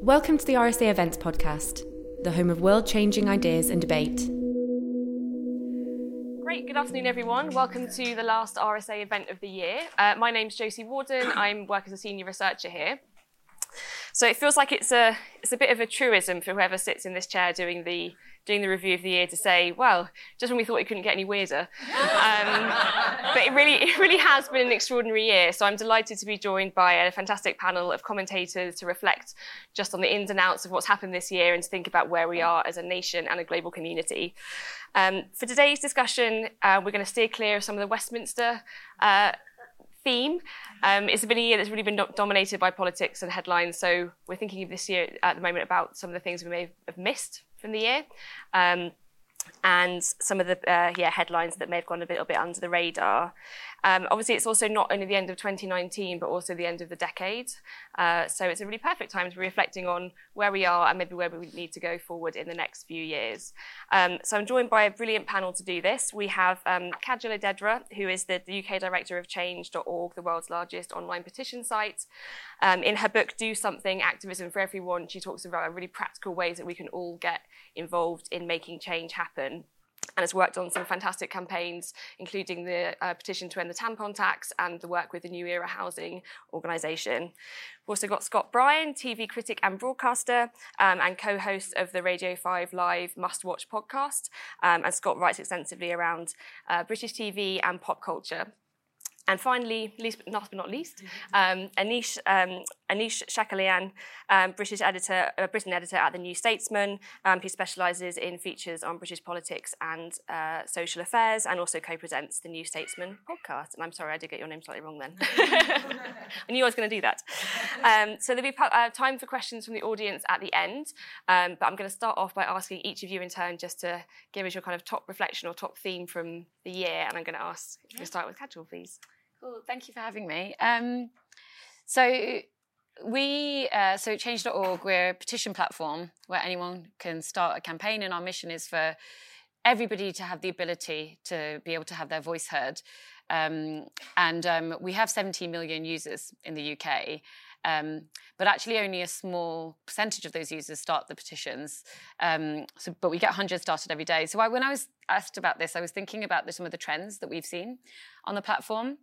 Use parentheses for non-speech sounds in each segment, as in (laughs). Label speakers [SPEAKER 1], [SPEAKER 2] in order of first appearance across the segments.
[SPEAKER 1] Welcome to the RSA Events Podcast, the home of world changing ideas and debate.
[SPEAKER 2] Great, good afternoon, everyone. Welcome to the last RSA event of the year. Uh, my name's Josie Warden. I work as a senior researcher here. So it feels like it's a, it's a bit of a truism for whoever sits in this chair doing the doing the review of the year to say, well, just when we thought it couldn't get any weirder. Um, but it really, it really has been an extraordinary year. So I'm delighted to be joined by a fantastic panel of commentators to reflect just on the ins and outs of what's happened this year and to think about where we are as a nation and a global community. Um, for today's discussion, uh, we're going to steer clear of some of the Westminster uh, theme. Um, it's been a year that's really been do- dominated by politics and headlines. So we're thinking of this year at the moment about some of the things we may have missed from the year. Um, and some of the uh, yeah headlines that may have gone a little bit under the radar. Um, obviously, it's also not only the end of 2019, but also the end of the decade. Uh, so it's a really perfect time to be reflecting on where we are and maybe where we need to go forward in the next few years. Um, so I'm joined by a brilliant panel to do this. We have um, Kajal Odedra, who is the UK director of Change.org, the world's largest online petition site. Um, in her book, Do Something Activism for Everyone, she talks about really practical ways that we can all get involved in making change happen and has worked on some fantastic campaigns, including the uh, petition to end the tampon tax and the work with the New Era Housing Organisation. We've also got Scott Bryan, TV critic and broadcaster, um, and co host of the Radio 5 Live Must Watch podcast. Um, and Scott writes extensively around uh, British TV and pop culture. And finally, least but not, but not least, um, Anish, um, Anish Chakelian, um, British editor, uh, Britain editor at the New Statesman, um, who specialises in features on British politics and uh, social affairs, and also co-presents the New Statesman podcast. And I'm sorry, I did get your name slightly wrong then. (laughs) I knew I was going to do that. Um, so there'll be uh, time for questions from the audience at the end, um, but I'm going to start off by asking each of you in turn just to give us your kind of top reflection or top theme from the year. And I'm going to ask, yeah. we'll start with Kajal, please.
[SPEAKER 3] Cool. Thank you for having me. Um, so we uh, so change.org we're a petition platform where anyone can start a campaign and our mission is for everybody to have the ability to be able to have their voice heard um, and um, we have 17 million users in the uk um, but actually only a small percentage of those users start the petitions um, so, but we get hundreds started every day so I, when i was asked about this i was thinking about the, some of the trends that we've seen on the platform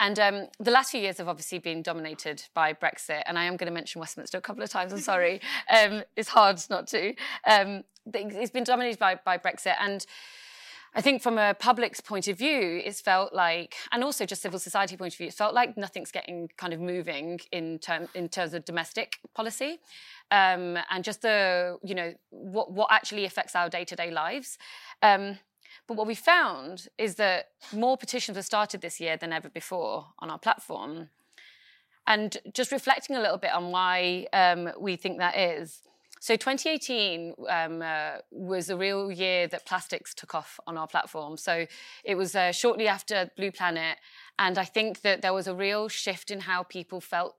[SPEAKER 3] and um, the last few years have obviously been dominated by Brexit. And I am going to mention Westminster a couple of times. I'm sorry. (laughs) Um, it's hard not to. Um, it's been dominated by, by Brexit. And I think from a public's point of view, it's felt like, and also just civil society point of view, it felt like nothing's getting kind of moving in, term, in terms of domestic policy. Um, and just the, you know, what, what actually affects our day to day lives. Um, but what we found is that more petitions were started this year than ever before on our platform. And just reflecting a little bit on why um, we think that is. So 2018 um, uh, was a real year that plastics took off on our platform. So it was uh, shortly after Blue Planet, and I think that there was a real shift in how people felt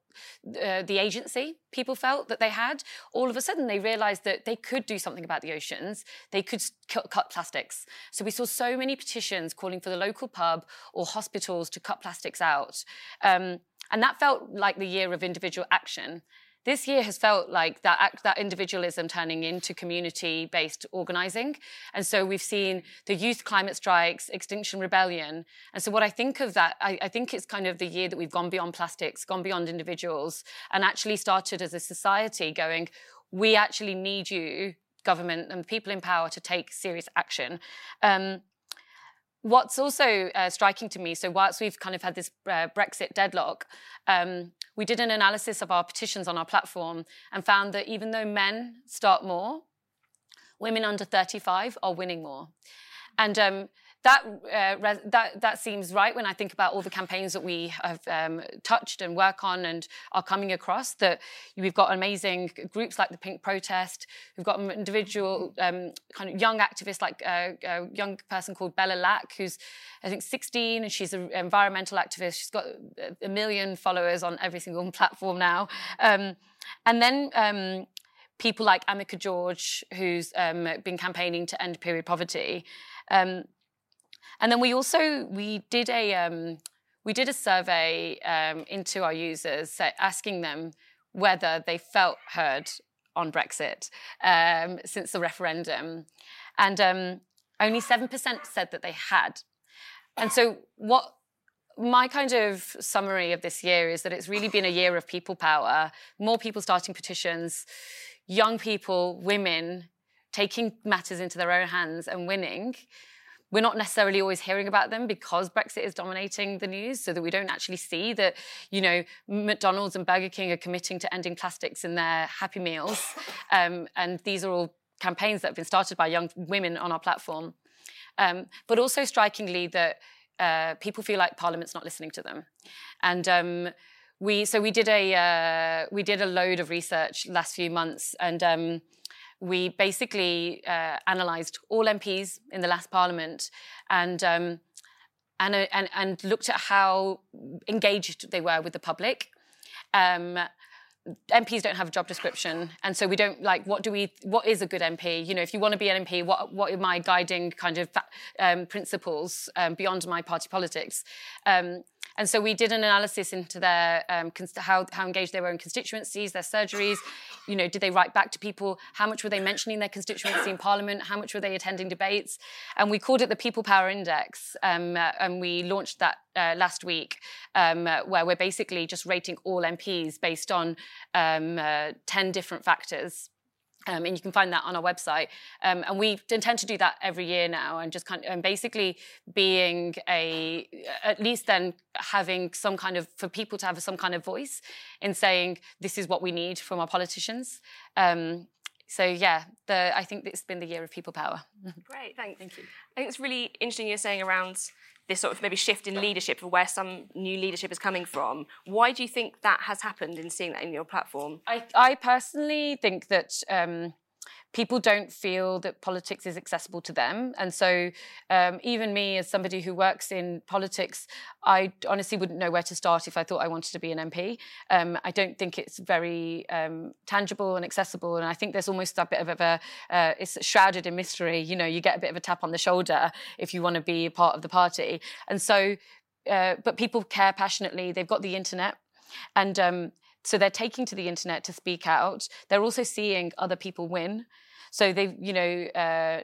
[SPEAKER 3] uh, the agency people felt that they had, all of a sudden they realized that they could do something about the oceans. They could cut, cut, plastics. So we saw so many petitions calling for the local pub or hospitals to cut plastics out. Um, and that felt like the year of individual action this year has felt like that, that individualism turning into community based organizing. And so we've seen the youth climate strikes, Extinction Rebellion. And so what I think of that, I, I think it's kind of the year that we've gone beyond plastics, gone beyond individuals, and actually started as a society going, we actually need you, government and people in power, to take serious action. Um, what's also uh, striking to me, so whilst we've kind of had this uh, Brexit deadlock, um, we did an analysis of our petitions on our platform and found that even though men start more, women under 35 are winning more. And um, that, uh, that, that seems right when I think about all the campaigns that we have um, touched and work on and are coming across. That we've got amazing groups like the Pink Protest. We've got individual um, kind of young activists like uh, a young person called Bella Lack, who's I think 16 and she's an environmental activist. She's got a million followers on every single (laughs) platform now. Um, and then um, people like Amika George, who's um, been campaigning to end period poverty. Um, and then we also we did a um, we did a survey um, into our users asking them whether they felt heard on Brexit um, since the referendum. And um, only 7% said that they had. And so, what my kind of summary of this year is that it's really been a year of people power, more people starting petitions, young people, women taking matters into their own hands and winning. We're not necessarily always hearing about them because Brexit is dominating the news, so that we don't actually see that, you know, McDonald's and Burger King are committing to ending plastics in their Happy Meals. (laughs) Um, and these are all campaigns that have been started by young women on our platform. Um, but also strikingly that uh, people feel like Parliament's not listening to them. And um, we so we did a uh, we did a load of research last few months, and um, we basically uh, analysed all MPs in the last Parliament, and. Um, and, uh, and, and looked at how engaged they were with the public. Um, MPs don't have a job description, and so we don't like what do we what is a good MP? You know, if you want to be an MP, what what are my guiding kind of um, principles um, beyond my party politics? Um, and so we did an analysis into their um, how, how engaged they were in constituencies, their surgeries. (gasps) You know, did they write back to people? How much were they mentioning their constituency in Parliament? How much were they attending debates? And we called it the People Power Index, um, uh, and we launched that uh, last week, um, uh, where we're basically just rating all MPs based on um, uh, ten different factors. Um, and you can find that on our website. Um, and we intend to do that every year now, and just kind of, and basically being a at least then having some kind of for people to have some kind of voice in saying this is what we need from our politicians. Um, so yeah, the, I think it's been the year of people power. (laughs)
[SPEAKER 2] Great, thanks. Thank you. I think it's really interesting you're saying around this sort of maybe shift in leadership of where some new leadership is coming from. Why do you think that has happened in seeing that in your platform?
[SPEAKER 3] I, I personally think that um, people don't feel that politics is accessible to them. And so, um, even me, as somebody who works in politics, I honestly wouldn't know where to start if I thought I wanted to be an MP. Um, I don't think it's very um, tangible and accessible. And I think there's almost a bit of a, uh, it's shrouded in mystery. You know, you get a bit of a tap on the shoulder if you want to be a part of the party. And so, uh, but people care passionately. They've got the internet. And um, so they're taking to the internet to speak out. They're also seeing other people win. So they, you know, uh,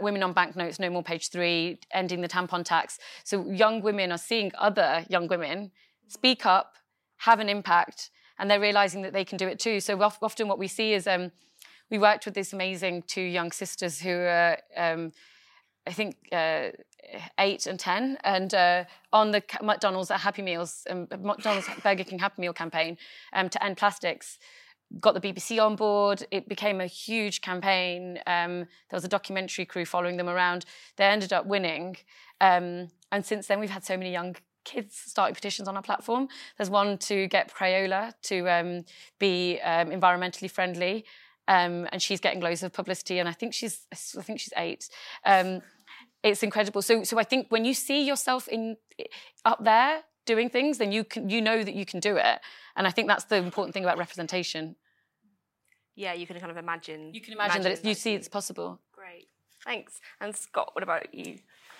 [SPEAKER 3] women on banknotes, no more page three, ending the tampon tax. So young women are seeing other young women speak up, have an impact, and they're realizing that they can do it too. So often what we see is um, we worked with this amazing two young sisters who are, um, I think, uh, eight and ten, and uh, on the McDonald's Happy Meals, um, McDonald's Burger King Happy Meal campaign um, to end plastics got the BBC on board. It became a huge campaign. Um, there was a documentary crew following them around. They ended up winning. Um, and since then, we've had so many young kids starting petitions on our platform. There's one to get Crayola to um, be um, environmentally friendly. Um, and she's getting loads of publicity. And I think she's, I think she's eight. Um, it's incredible. So, so I think when you see yourself in up there doing things, then you can, you know that you can do it. And I think that's the important thing about representation.
[SPEAKER 2] Yeah, you can kind of imagine.
[SPEAKER 3] You can imagine, imagine that you see it's possible.
[SPEAKER 2] Great, thanks. And Scott, what about you?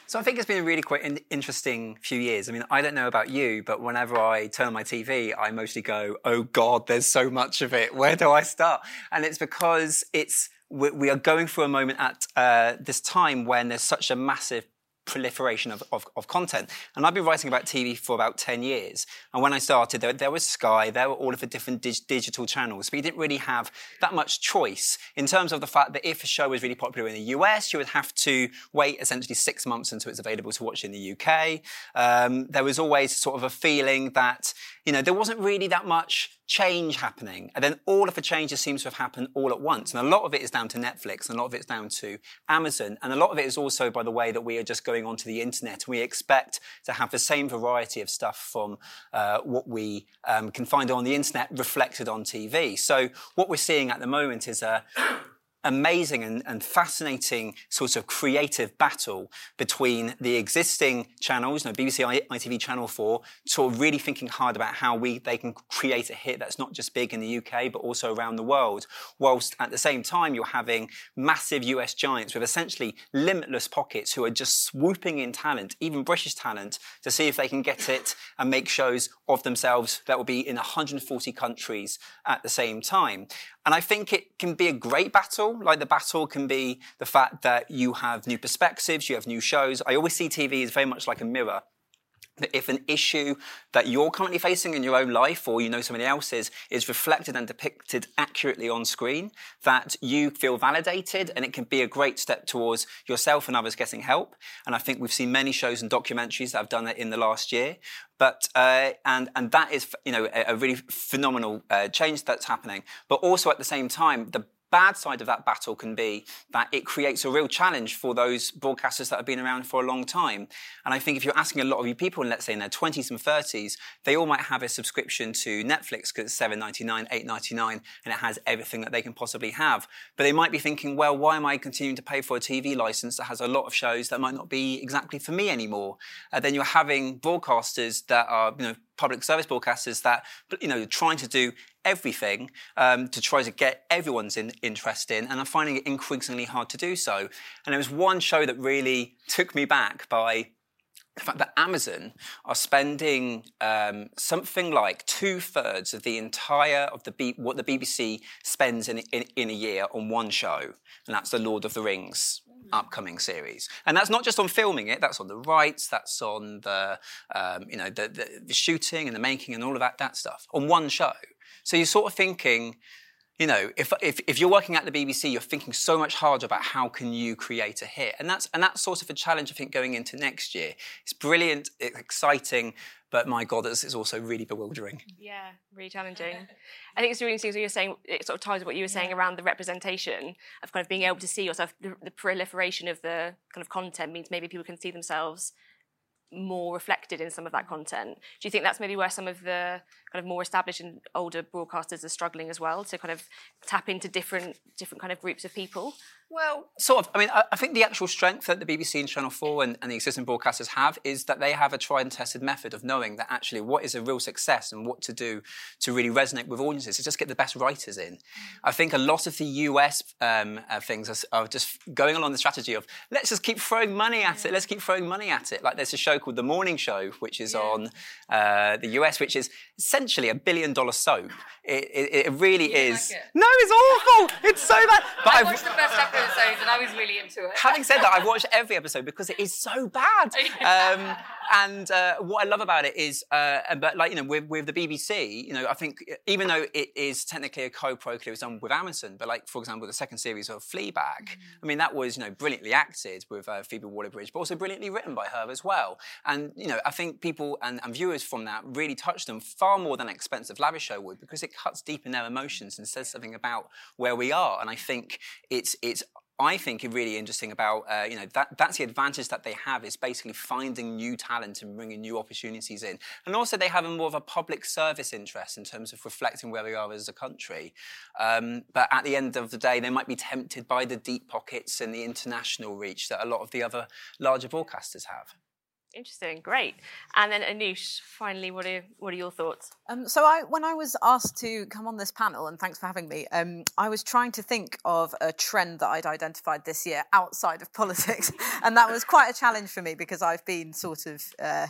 [SPEAKER 4] So I think it's been a really quite in- interesting few years. I mean, I don't know about you, but whenever I turn on my TV, I mostly go, "Oh God, there's so much of it. Where do I start?" And it's because it's we, are going through a moment at uh, this time when there's such a massive proliferation of, of, of, content. And I've been writing about TV for about 10 years. And when I started, there, there was Sky, there were all of the different dig- digital channels. But you didn't really have that much choice in terms of the fact that if a show was really popular in the US, you would have to wait essentially six months until it's available to watch in the UK. Um, there was always sort of a feeling that, you know, there wasn't really that much change happening. And then all of the changes seem to have happened all at once. And a lot of it is down to Netflix, and a lot of it's down to Amazon. And a lot of it is also by the way that we are just going onto the internet. We expect to have the same variety of stuff from uh, what we um, can find on the internet reflected on TV. So what we're seeing at the moment is a amazing and, and, fascinating sort of creative battle between the existing channels, you know, BBC ITV Channel 4, sort of really thinking hard about how we they can create a hit that's not just big in the UK but also around the world, whilst at the same time you're having massive US giants with essentially limitless pockets who are just swooping in talent, even British talent, to see if they can get it and make shows of themselves that will be in 140 countries at the same time. And I think it can be a great battle. Like the battle can be the fact that you have new perspectives, you have new shows. I always see TV as very much like a mirror that if an issue that you're currently facing in your own life or you know somebody else's is reflected and depicted accurately on screen, that you feel validated and it can be a great step towards yourself and others getting help. And I think we've seen many shows and documentaries that have done that in the last year. But uh, and and that is you know a, a really phenomenal uh, change that's happening. But also at the same time, the bad side of that battle can be that it creates a real challenge for those broadcasters that have been around for a long time. And I think if you're asking a lot of you people, let's say in their 20s and 30s, they all might have a subscription to Netflix because it's $7.99, $8.99, and it has everything that they can possibly have. But they might be thinking, well, why am I continuing to pay for a TV license that has a lot of shows that might not be exactly for me anymore? Uh, then you're having broadcasters that are, you know, public service broadcasters that, you know, trying to do everything um, to try to get everyone's in, interest in, and I'm finding it increasingly hard to do so. And there was one show that really took me back by the fact that Amazon are spending um, something like two thirds of the entire of the B- what the BBC spends in, in, in a year on one show, and that's the Lord of the Rings upcoming series. And that's not just on filming it, that's on the rights, that's on the, um, you know, the, the, the, shooting and the making and all of that, that stuff on one show. So you're sort of thinking, you know, if, if, if you're working at the BBC, you're thinking so much harder about how can you create a hit. And that's, and that's sort of a challenge, I think, going into next year. It's brilliant, it's exciting, but my God, it's, it's also really bewildering.
[SPEAKER 2] Yeah, really challenging. I think it's really interesting what you're saying. It sort of ties to what you were saying yeah. around the representation of kind of being able to see yourself. The, the, proliferation of the kind of content means maybe people can see themselves more reflected in some of that content. Do you think that's maybe where some of the kind of more established and older broadcasters are struggling as well to kind of tap into different different kind of groups of people?
[SPEAKER 4] Well, sort of. I mean, I, I think the actual strength that the BBC and Channel 4 and, and, the existing broadcasters have is that they have a tried and tested method of knowing that actually what is a real success and what to do to really resonate with audiences is just get the best writers in. I think a lot of the US um, uh, things are, are, just going along the strategy of let's just keep throwing money at it, let's keep throwing money at it. Like there's a show called The Morning Show, which is yeah. on uh, the US, which is essentially a billion dollar soap. It, it, it really is.
[SPEAKER 3] Like it?
[SPEAKER 4] No, it's awful. It's so bad. (laughs)
[SPEAKER 3] But I watched I've, the first episode and I was really into it.
[SPEAKER 4] Having said that, I've (laughs) watched every episode because it is so bad. Um, and uh, what I love about it is, uh, but like you know, with, with the BBC, you know, I think even though it is technically a co-production, it was done with Amazon, but like for example, the second series of Fleabag, mm. I mean, that was you know brilliantly acted with uh, Phoebe Waller-Bridge, but also brilliantly written by her as well. And you know, I think people and, and viewers from that really touched them far more than an expensive lavish show would because it cuts deep in their emotions and says something about where we are. And I think it's it's I think really interesting about uh, you know that that's the advantage that they have is basically finding new talent and bringing new opportunities in, and also they have a more of a public service interest in terms of reflecting where we are as a country. Um, but at the end of the day, they might be tempted by the deep pockets and the international reach that a lot of the other larger broadcasters have.
[SPEAKER 2] Interesting, great. And then Anoosh, finally, what are what are your thoughts?
[SPEAKER 5] Um, so, I, when I was asked to come on this panel, and thanks for having me, um, I was trying to think of a trend that I'd identified this year outside of (laughs) politics, and that was quite a challenge for me because I've been sort of uh,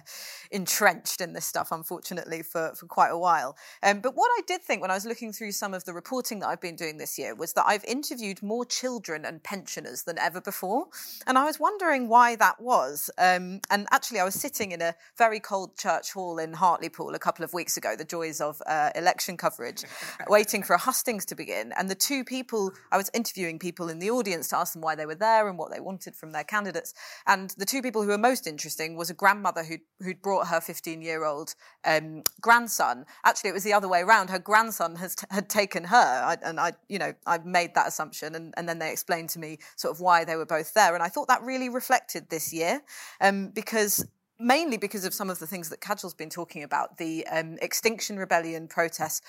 [SPEAKER 5] entrenched in this stuff, unfortunately, for for quite a while. Um, but what I did think when I was looking through some of the reporting that I've been doing this year was that I've interviewed more children and pensioners than ever before, and I was wondering why that was. Um, and actually actually, I was sitting in a very cold church hall in Hartlepool a couple of weeks ago, the joys of uh, election coverage, (laughs) waiting for a hustings to begin. And the two people, I was interviewing people in the audience to ask them why they were there and what they wanted from their candidates. And the two people who were most interesting was a grandmother who'd, who'd brought her 15 year old um, grandson. Actually, it was the other way around. Her grandson has had taken her. I, and I, you know, I made that assumption. And, and then they explained to me sort of why they were both there. And I thought that really reflected this year um, because mainly because of some of the things that Kajal's been talking about, the um, Extinction Rebellion protests.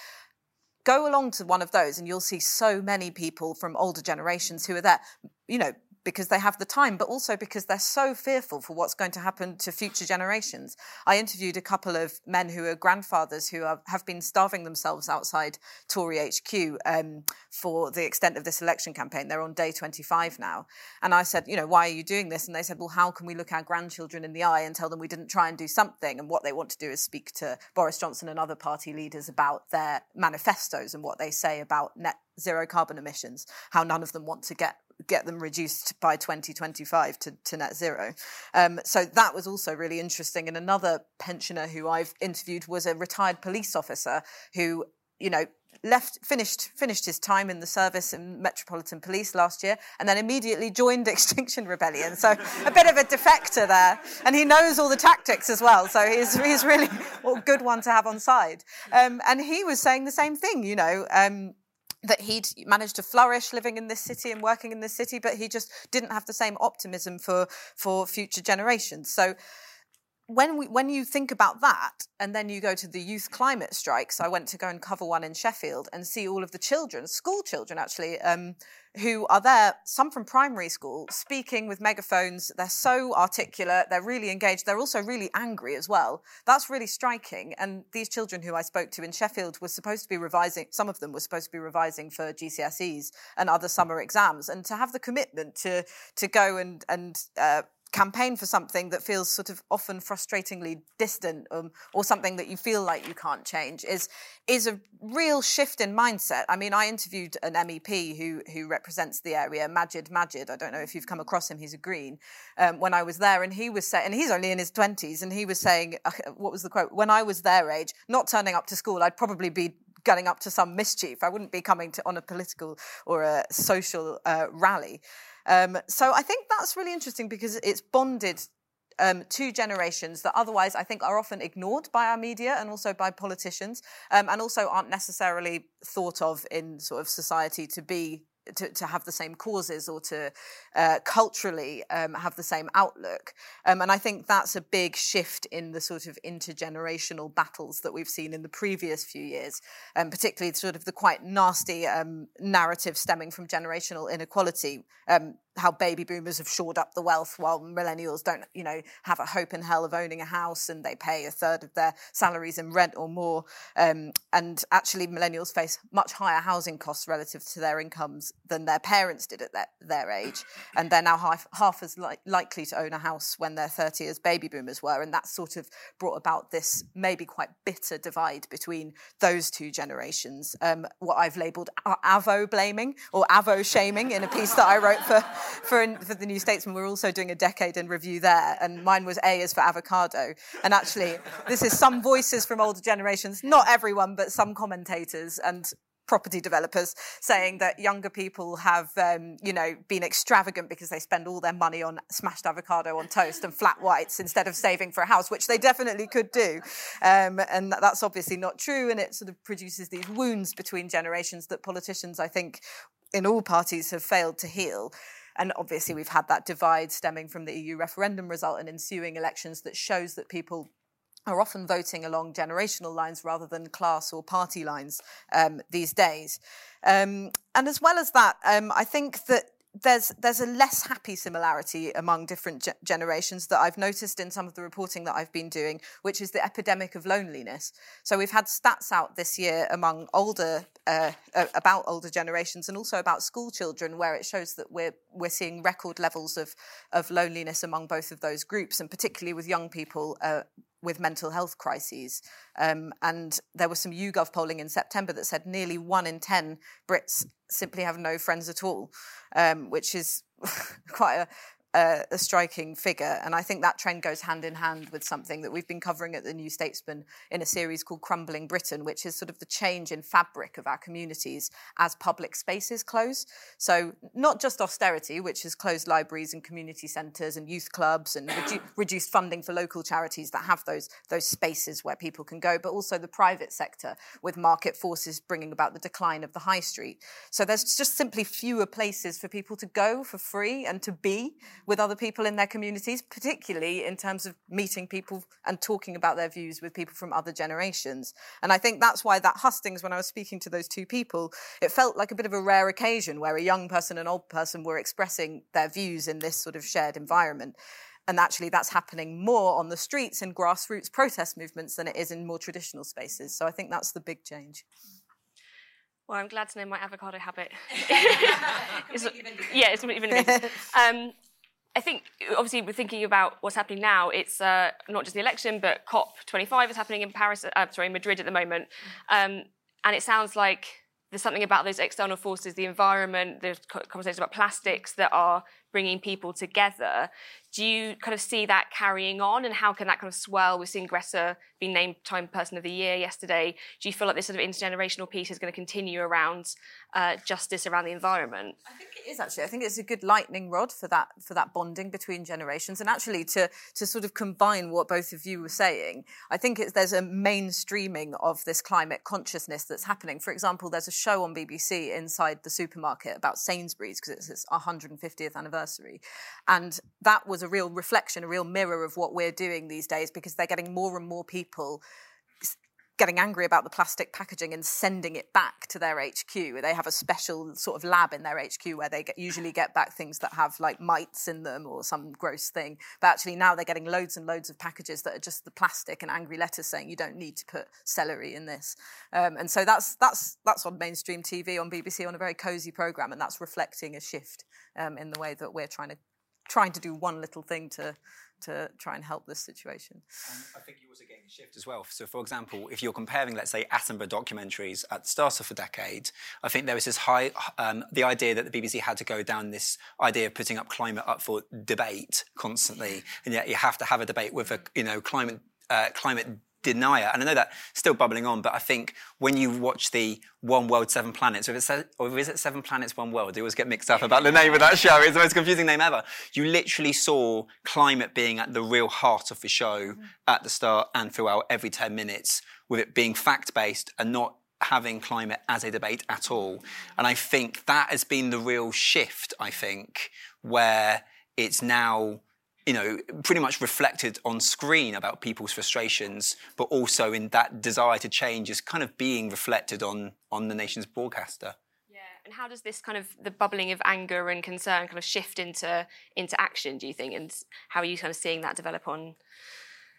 [SPEAKER 5] Go along to one of those and you'll see so many people from older generations who are there, you know, because they have the time, but also because they're so fearful for what's going to happen to future generations. I interviewed a couple of men who are grandfathers who are, have been starving themselves outside Tory HQ um, for the extent of this election campaign. They're on day 25 now. And I said, you know, why are you doing this? And they said, well, how can we look our grandchildren in the eye and tell them we didn't try and do something? And what they want to do is speak to Boris Johnson and other party leaders about their manifestos and what they say about net zero carbon emissions, how none of them want to get get them reduced by 2025 to, to net zero. Um, so that was also really interesting. And another pensioner who I've interviewed was a retired police officer who, you know, left finished finished his time in the service in metropolitan police last year and then immediately joined (laughs) extinction rebellion so a bit of a defector there and he knows all the tactics as well so he's he's really (laughs) a good one to have on side um, and he was saying the same thing you know um, that he'd managed to flourish living in this city and working in this city, but he just didn't have the same optimism for for future generations. So when we when you think about that and then you go to the youth climate strikes i went to go and cover one in sheffield and see all of the children school children actually um, who are there some from primary school speaking with megaphones. They're so articulate they're really engaged they're also really angry as well. That's really striking. And these children who i spoke to in sheffield were supposed to be revising some of them were supposed to be revising for gcse's and other summer exams. And to have the commitment to to go and and uh, campaign for something that feels sort of often frustratingly distant um, or something that you feel like you can't change is is a real shift in mindset. I mean, I interviewed an MEP who who represents the area, Magid Magid. I don't know if you've come across him. He's a Green. Um, when I was there, and he was saying, and he's only in his twenties, and he was saying, uh, what was the quote? When I was their age, not turning up to school, I'd probably be getting up to some mischief. I wouldn't be coming to on a political or a social uh, rally. Um, so I think that's really interesting because it's bonded um, two generations that otherwise I think are often ignored by our media and also by politicians, um, and also aren't necessarily thought of in sort of society to be to, to have the same causes or to uh, culturally um, have the same outlook. Um, and I think that's a big shift in the sort of intergenerational battles that we've seen in the previous few years, um, particularly sort of the quite nasty um, narrative stemming from generational inequality. How baby boomers have shored up the wealth while millennials don't, you know, have a hope in hell of owning a house and they pay a third of their salaries in rent or more. Um, and actually, millennials face much higher housing costs relative to their incomes than their parents did at their, their age. And they're now half, half as li- likely to own a house when they're 30 as baby boomers were. And that sort of brought about this maybe quite bitter divide between those two generations. Um, what I've labelled AVO blaming or AVO shaming in a piece that I wrote for for, for the New Statesman, we're also doing a decade in review there, and mine was A is for avocado. And actually, this is some voices from older generations, not everyone, but some commentators and property developers saying that younger people have, um, you know, been extravagant because they spend all their money on smashed avocado on toast and flat whites instead of saving for a house, which they definitely could do. Um, and that's obviously not true. And it sort of produces these wounds between generations that politicians, I think, in all parties have failed to heal. And obviously, we've had that divide stemming from the EU referendum result and ensuing elections that shows that people are often voting along generational lines rather than class or party lines um, these days. Um, and as well as that, um, I think that there's there's a less happy similarity among different ge- generations that I've noticed in some of the reporting that I've been doing, which is the epidemic of loneliness. So we've had stats out this year among older uh, about older generations and also about school children, where it shows that we're we're seeing record levels of of loneliness among both of those groups, and particularly with young people. Uh, with mental health crises. Um, and there was some YouGov polling in September that said nearly one in 10 Brits simply have no friends at all, um, which is (laughs) quite a, a, a, striking figure. And I think that trend goes hand in hand with something that we've been covering at the New Statesman in a series called Crumbling Britain, which is sort of the change in fabric of our communities as public spaces close. So, not just austerity, which has closed libraries and community centres and youth clubs and redu- (coughs) reduced funding for local charities that have those, those spaces where people can go, but also the private sector with market forces bringing about the decline of the high street. So, there's just simply fewer places for people to go for free and to be with other people in their communities, particularly in terms of meeting people and talking about their views with people from other generations. And I think that's why that hustings, when I was speaking to those two people, it felt like a bit of a rare occasion where a young person and old person were expressing their views in this sort of shared environment. And actually, that's happening more on the streets in grassroots protest movements than it is in more traditional spaces. So I think that's the big change.
[SPEAKER 2] Well, I'm glad to know my avocado habit. (laughs) (laughs) it's, yeah, it's even (laughs) um, I think obviously we're thinking about what's happening now. It's uh, not just the election, but COP25 is happening in Paris, uh, sorry, Madrid at the moment, um, and it sounds like there's something about those external forces, the environment, the conversations about plastics that are bringing people together. Do you kind of see that carrying on, and how can that kind of swell? We've seen Greta being named Time Person of the Year yesterday. Do you feel like this sort of intergenerational piece is going to continue around uh, justice around the environment?
[SPEAKER 5] I think it is actually. I think it's a good lightning rod for that for that bonding between generations, and actually to to sort of combine what both of you were saying. I think there's a mainstreaming of this climate consciousness that's happening. For example, there's a show on BBC inside the supermarket about Sainsbury's because it's its 150th anniversary, and that was a real reflection, a real mirror of what we're doing these days because they're getting more and more people getting angry about the plastic packaging and sending it back to their HQ. They have a special sort of lab in their HQ where they get, usually get back things that have like mites in them or some gross thing. But actually now they're getting loads and loads of packages that are just the plastic and angry letters saying you don't need to put celery in this. Um, and so that's that's that's on mainstream TV on BBC on a very cosy program, and that's reflecting a shift um, in the way that we're trying to trying to do one little thing to to try and help this situation.
[SPEAKER 4] Um, I think you also getting a shift as well. So, for example, if you're comparing, let's say, Attenborough documentaries at the start of a decade, I think there was this high, um, the idea that the BBC had to go down this idea of putting up climate up for debate constantly, and yet you have to have a debate with a, you know, climate uh, climate denier. And I know that's still bubbling on, but I think when you watch the One World, Seven Planets, or, if it's, or is it Seven Planets, One World? They always get mixed up about the name of that show. It's the most confusing name ever. You literally saw climate being at the real heart of the show mm. at the start and throughout every 10 minutes, with it being fact based and not having climate as a debate at all. And I think that has been the real shift, I think, where it's now you know, pretty much reflected on screen about people's frustrations, but also in that desire to change is kind of being reflected on on the nation's broadcaster.
[SPEAKER 2] Yeah, and how does this kind of the bubbling of anger and concern kind of shift into into action? Do you think, and how are you kind of seeing that develop on?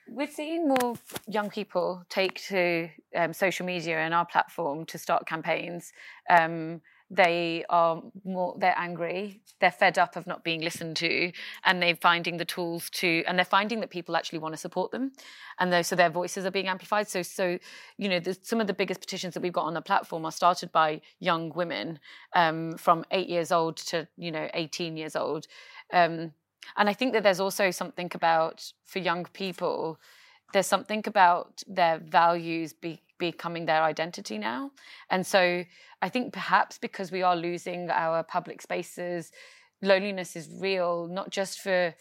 [SPEAKER 3] We're seeing more young people take to um, social media and our platform to start campaigns. Um, they are more they're angry they're fed up of not being listened to and they're finding the tools to and they're finding that people actually want to support them and so their voices are being amplified. So so you know some of the biggest petitions that we've got on the platform are started by young women um, from eight years old to you know 18 years old. Um, and i think that there's also something about for young people there's something about their values be, becoming their identity now. And so I think perhaps because we are losing our public spaces, loneliness is real, not just for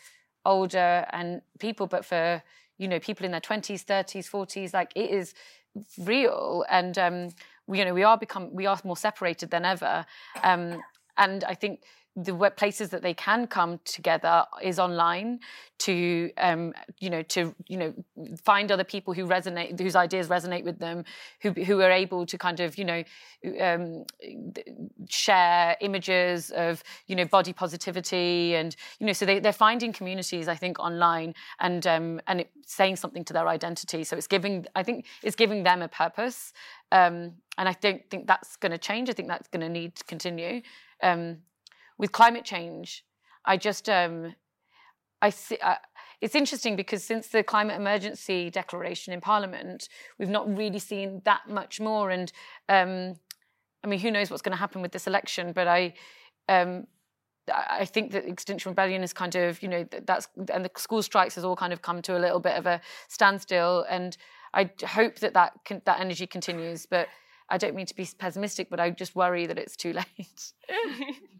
[SPEAKER 3] older and people, but for you know people in their 20s 30s 40s like it is real and um, you know we are become we are more separated than ever um, and i think the places that they can come together is online to um, you know to you know find other people who resonate whose ideas resonate with them who who are able to kind of you know um, share images of you know body positivity and you know so they, they're finding communities I think online and um, and saying something to their identity. So it's giving I think it's giving them a purpose um, and I don't think that's going to change. I think that's going to need to continue um, with climate change, I just um, I see. Uh, it's interesting because since the climate emergency declaration in Parliament, we've not really seen that much more. And um, I mean, who knows what's going to happen with this election? But I, um, I think that Extinction Rebellion is kind of, you know, that's and the school strikes has all kind of come to a little bit of a standstill. And I hope that that can, that energy continues. But I don't mean to be pessimistic, but I just worry that it's too (laughs) late. (laughs)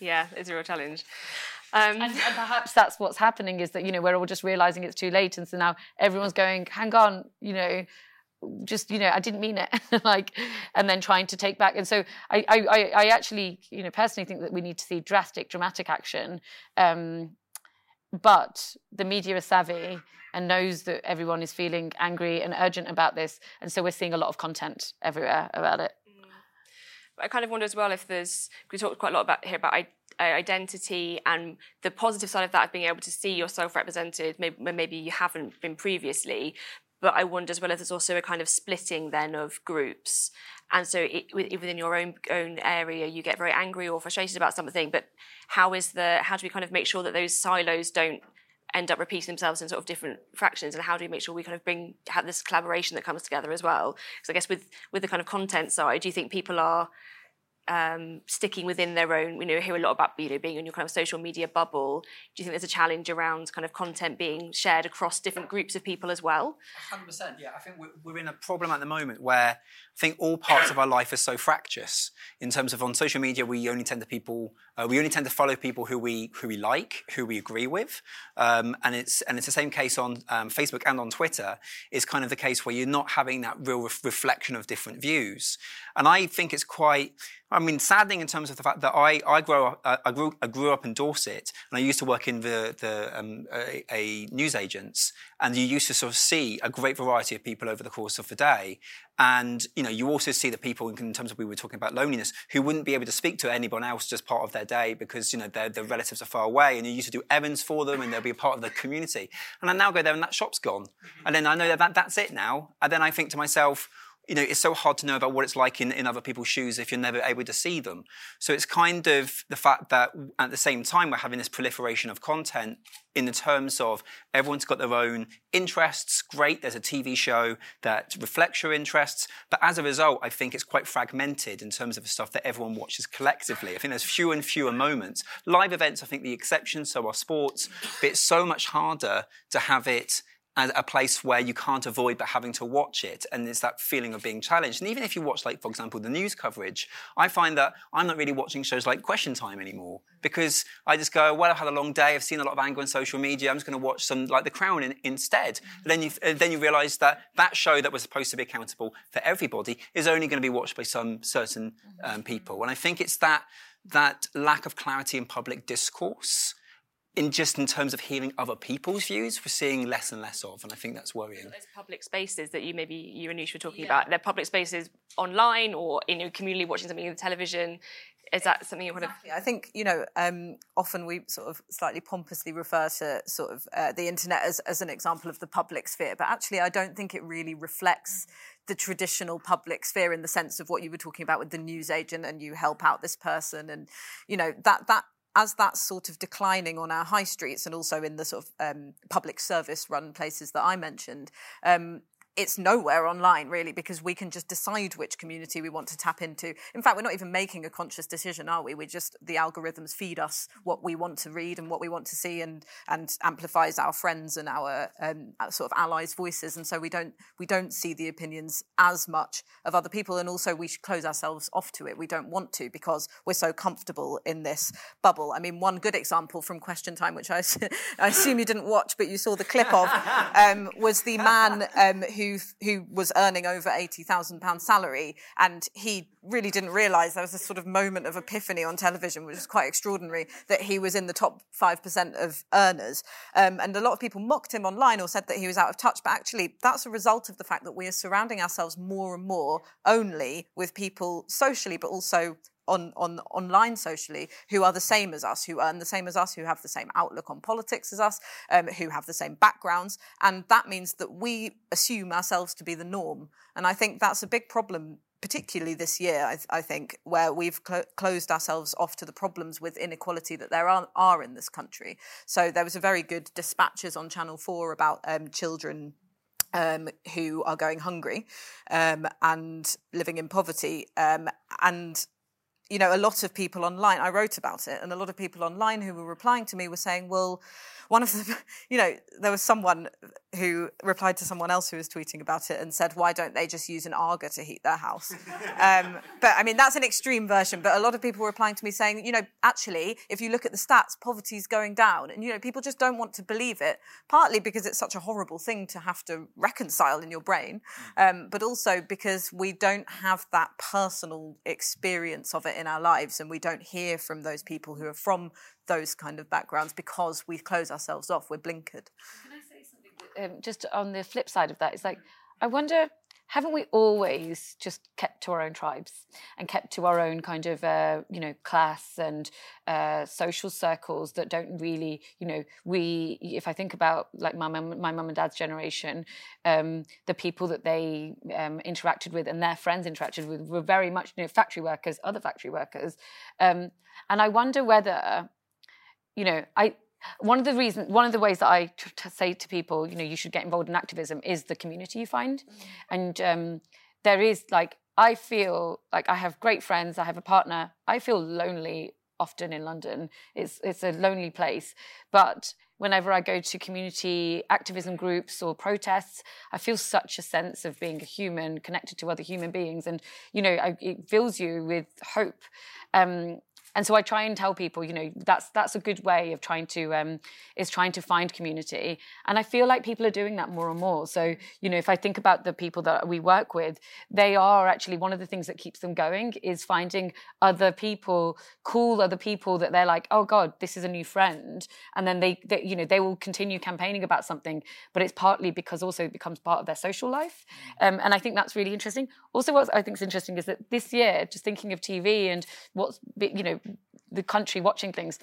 [SPEAKER 2] yeah, it's a real challenge.
[SPEAKER 3] Um, and, and, perhaps that's what's happening is that you know we're all just realizing it's too late, and so now everyone's going, "Hang on, you know." just you know i didn't mean it (laughs) like and then trying to take back and so I, I i actually you know personally think that we need to see drastic dramatic action um but the media is savvy and knows that everyone is feeling angry and urgent about this. And so we're seeing a lot of content everywhere about it.
[SPEAKER 2] I kind of wonder as well if there's, we talked quite a lot about here about uh, identity and the positive side of that of being able to see yourself represented maybe, maybe you haven't been previously but I wonder as well if there's also a kind of splitting then of groups. And so it, within your own own area, you get very angry or frustrated about something. But how is the how do we kind of make sure that those silos don't end up repeating themselves in sort of different fractions? And how do we make sure we kind of bring have this collaboration that comes together as well? Because I guess with with the kind of content side, do you think people are um, sticking within their own, you know, hear a lot about you know being in your kind of social media bubble. Do you think there's a challenge around kind of content being shared across different groups of people as well?
[SPEAKER 4] Hundred percent. Yeah, I think we're, we're in a problem at the moment where I think all parts of our life are so fractious in terms of on social media we only tend to people uh, we only tend to follow people who we who we like who we agree with um, and it's and it's the same case on um, Facebook and on Twitter is kind of the case where you're not having that real re- reflection of different views and I think it's quite I mean, saddening in terms of the fact that I, I, grow up, uh, I, grew, I grew up in Dorset and I used to work in the, the um, a, a news agents and you used to sort of see a great variety of people over the course of the day. And you know, you also see the people in terms of we were talking about loneliness who wouldn't be able to speak to anyone else just part of their day because you know their, their relatives are far away, and you used to do errands for them, and they'll be a part of the community. And I now go there, and that shop's gone, and then I know that, that that's it now. And then I think to myself, you know, it's so hard to know about what it's like in, in other people's shoes if you're never able to see them. So it's kind of the fact that at the same time we're having this proliferation of content in the terms of everyone's got their own interests. Great, there's a TV show that reflects your interests. But as a result, I think it's quite fragmented in terms of the stuff that everyone watches collectively. I think there's fewer and fewer moments. Live events, I think the exception, so are sports, but it's so much harder to have it a place where you can't avoid but having to watch it and it's that feeling of being challenged. And even if you watch like for example the news coverage i find that i'm not really watching shows like question time anymore because i just go well i've had a long day i've seen a lot of anger on social media i'm just going to watch some like the crown in, instead. But then you then you realize that that show that was supposed to be accountable for everybody is only going to be watched by some certain um, people. And i think it's that that lack of clarity in public discourse in just in terms of hearing other people's views, we're seeing less and less of, and I think that's worrying.
[SPEAKER 2] Those public spaces that you maybe you and Noosh were talking yeah. about, they're public spaces online or in your community watching something on the television. Is that something you want
[SPEAKER 5] exactly. to? I think you know. Um, often we sort of slightly pompously refer to sort of uh, the internet as, as an example of the public sphere, but actually, I don't think it really reflects the traditional public sphere in the sense of what you were talking about with the news agent and you help out this person and you know that that as that's sort of declining on our high streets and also in the sort of um, public service run places that I mentioned, um, it's nowhere online really because we can just decide which community we want to tap into. In fact, we're not even making a conscious decision, are we? We just the algorithms feed us what we want to read and what we want to see, and and amplifies our friends and our, um, our sort of allies' voices, and so we don't we don't see the opinions as much of other people, and also we should close ourselves off to it. We don't want to because we're so comfortable in this bubble. I mean, one good example from Question Time, which I, (laughs) I assume you didn't watch, but you saw the clip of, (laughs) um, was the man um, who who who was earning over eighty thousand pounds salary, and he really didn't realise there was a sort of moment of epiphany on television, which was quite extraordinary, that he was in the top five percent of earners. Um, and a lot of people mocked him online or said that he was out of touch, but actually that's a result of the fact that we are surrounding ourselves more and more only with people socially, but also on, on online socially who are the same as us, who earn the same as us, who have the same outlook on politics as us, um, who have the same backgrounds, and that means that we assume ourselves to be the norm. And I think that's a big problem. Particularly this year, I, I think, where we've cl- closed ourselves off to the problems with inequality that there are, are, in this country. So there was a very good dispatches on Channel Four about um, children um, who are going hungry um, and living in poverty. Um, and you know, a lot of people online, I wrote about it, and a lot of people online who were replying to me were saying, well, one of the, (laughs) you know, there was someone who replied to someone else who was tweeting about it and said, why don't they just use an Aga to heat their house? (laughs) um, but I mean, that's an extreme version. But a lot of people were replying to me saying, you know, actually, if you look at the stats, poverty is going down. And, you know, people just don't want to believe it, partly because it's such a horrible thing to have to reconcile in your brain, um, but also because we don't have that personal experience of it in our lives and we don't hear from those people who are from those kind of backgrounds because we close ourselves off, we're blinkered.
[SPEAKER 3] Can I say something? Um, just on the flip side of that, it's like, I wonder haven't we always just kept to our own tribes and kept to our own kind of uh, you know class and uh, social circles that don't really you know we if I think about like my mum my mum and dad's generation um, the people that they um, interacted with and their friends interacted with were very much you know factory workers other factory workers. Um, and I wonder whether you know I one of the reasons one of the ways that i t- t- say to people you know you should get involved in activism is the community you find. Mm. and um, there is like i feel like i have great friends i have a partner i feel lonely often in london. It's it's a lonely place. But whenever i go to community activism groups or protests i feel such a sense of being a human connected to other human beings. And you know I, it fills you with hope. Um, and so I try and tell people, you know, that's that's a good way of trying to um, is trying to find community. And I feel like people are doing that more and more. So you know, if I think about the people that we work with, they are actually one of the things that keeps them going is finding other people, cool other people that they're like, oh God, this is a new friend, and then they, they you know they will continue campaigning about something, but it's partly because also it becomes part of their social life. Um, and I think that's really interesting. Also, what I think is interesting is that this year, just thinking of TV and what's you know the country watching things.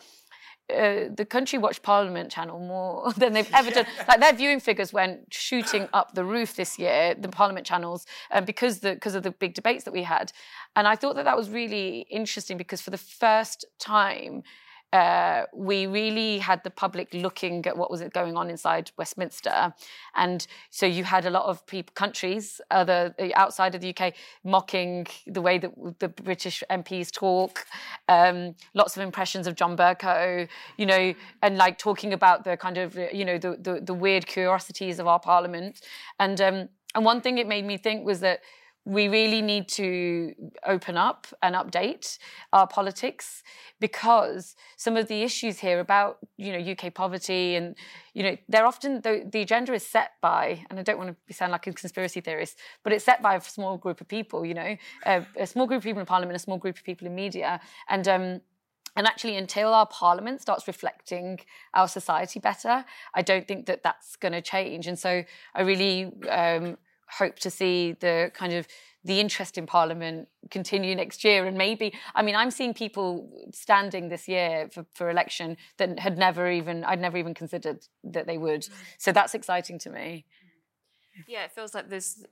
[SPEAKER 3] Uh, the country watched Parliament channel more (laughs) than they've ever done. Like their viewing figures went shooting up the roof this year, the Parliament channels, um, because the because of the big debates that we had. And I thought that that was really interesting because for the first time uh, we really had the public looking at what was going on inside Westminster, and so you had a lot of people, countries, other outside of the UK, mocking the way that the British MPs talk. Um, lots of impressions of John Bercow, you know, and like talking about the kind of you know the the, the weird curiosities of our Parliament, and um, and one thing it made me think was that we really need to open up and update our politics because some of the issues here about you know UK poverty and you know they're often the, the agenda is set by and I don't want to sound like a conspiracy theorist but it's set by a small group of people you know a, a small group of people in parliament a small group of people in media and um, and actually, until our parliament starts reflecting our society better, I don't think that that's going to change. And so, I really um, hope to see the kind of the interest in Parliament continue next year. And maybe, I mean, I'm seeing people standing this year for, for election that had never even, I'd never even considered that they would. Mm. So that's exciting to me. Mm.
[SPEAKER 2] Yeah, it feels like there's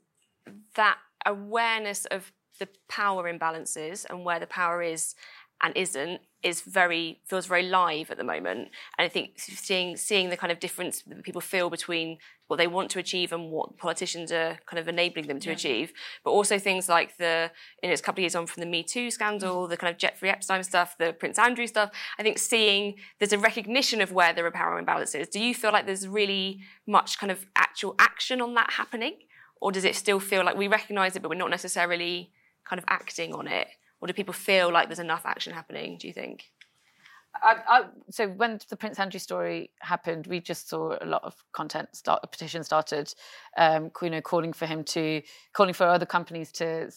[SPEAKER 2] that awareness of the power imbalances and where the power is and isn't is very feels very live at the moment. And i think seeing seeing the kind of difference that people feel between what they want to achieve and what politicians are kind of enabling them to yeah. achieve but also things like the in its a couple of years on from the me too scandal mm. the kind of jeffrey epstein stuff the prince andrew stuff. I think seeing there's a recognition of where there are power imbalances. Do you feel like there's really much kind of actual action on that happening? Or does it still feel like we recognize it but we're not necessarily kind of acting on it or do people feel like there's enough action happening? Do you think?
[SPEAKER 3] I, I, so when the Prince Andrew story happened, we just saw a lot of content start. A petition started, um, you know, calling for him to, calling for other companies to,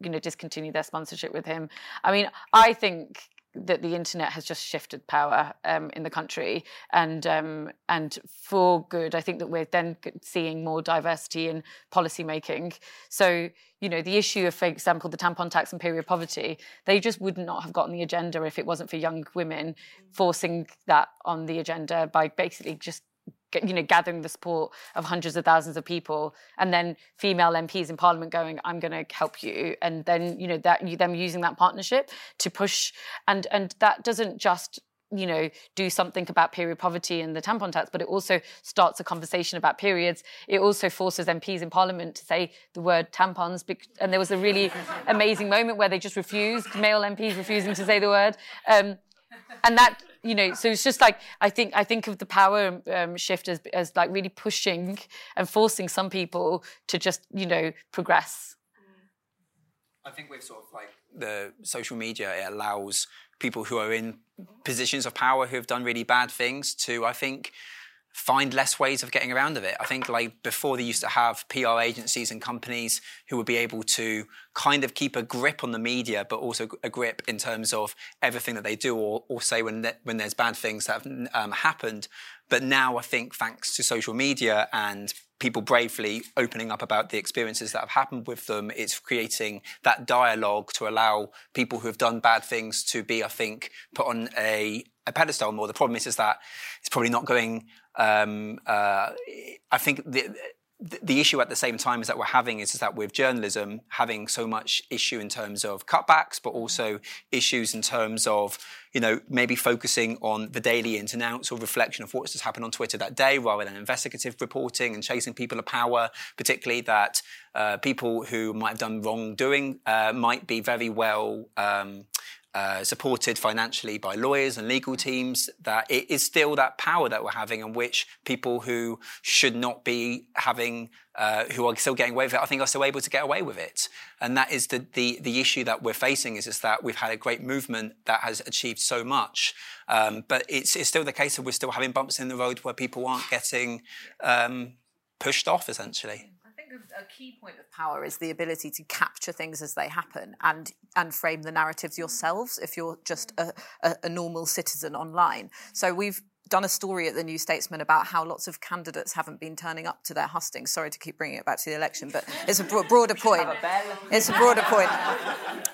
[SPEAKER 3] you know, discontinue their sponsorship with him. I mean, I think that the internet has just shifted power um, in the country, and um, and for good. I think that we're then seeing more diversity in policy making. So you know the issue of, for example, the tampon tax and period poverty, they just would not have gotten the agenda if it wasn't for young women forcing that on the agenda by basically just you know, gathering the support of hundreds of thousands of people, and then female MPs in Parliament going, "I'm going to help you," and then you know that you them using that partnership to push, and and that doesn't just you know do something about period poverty and the tampon tax but it also starts a conversation about periods. It also forces mps in parliament to say the word tampons and there was a really amazing moment where they just refused male mps refusing to say the word um, and that you know, so it's just like I think I think of the power um, shift as as like really pushing and forcing some people to just you know progress.
[SPEAKER 4] I think with sort of like the social media, it allows people who are in positions of power who have done really bad things to, I think, find less ways of getting around of it. I think like before they used to have PR agencies and companies who would be able to kind of keep a grip on the media, but also a grip in terms of everything that they do or, or say when, when there's bad things that have um, happened. But now I think thanks to social media and people bravely opening up about the experiences that have happened with them. It's creating that dialogue to allow people who have done bad things to be, I think, put on a, a pedestal more. The problem is, is that it's probably not going. Um, uh, I think the, the issue at the same time is that we're having is, is that with journalism having so much issue in terms of cutbacks, but also issues in terms of you know maybe focusing on the daily ins and outs or reflection of what's just happened on Twitter that day, rather than investigative reporting and chasing people of power. Particularly that uh, people who might have done wrongdoing uh, might be very well. Um, uh, supported financially by lawyers and legal teams, that it is still that power that we're having, in which people who should not be having, uh, who are still getting away with it, I think are still able to get away with it. And that is the, the, the issue that we're facing is, is that we've had a great movement that has achieved so much. Um, but it's, it's still the case that we're still having bumps in the road where people aren't getting um, pushed off, essentially
[SPEAKER 5] a key point of power is the ability to capture things as they happen and and frame the narratives yourselves if you're just a, a, a normal citizen online. So we've done a story at the New Statesman about how lots of candidates haven't been turning up to their hustings. Sorry to keep bringing it back to the election, but it's a broader (laughs) point. It's a broader point.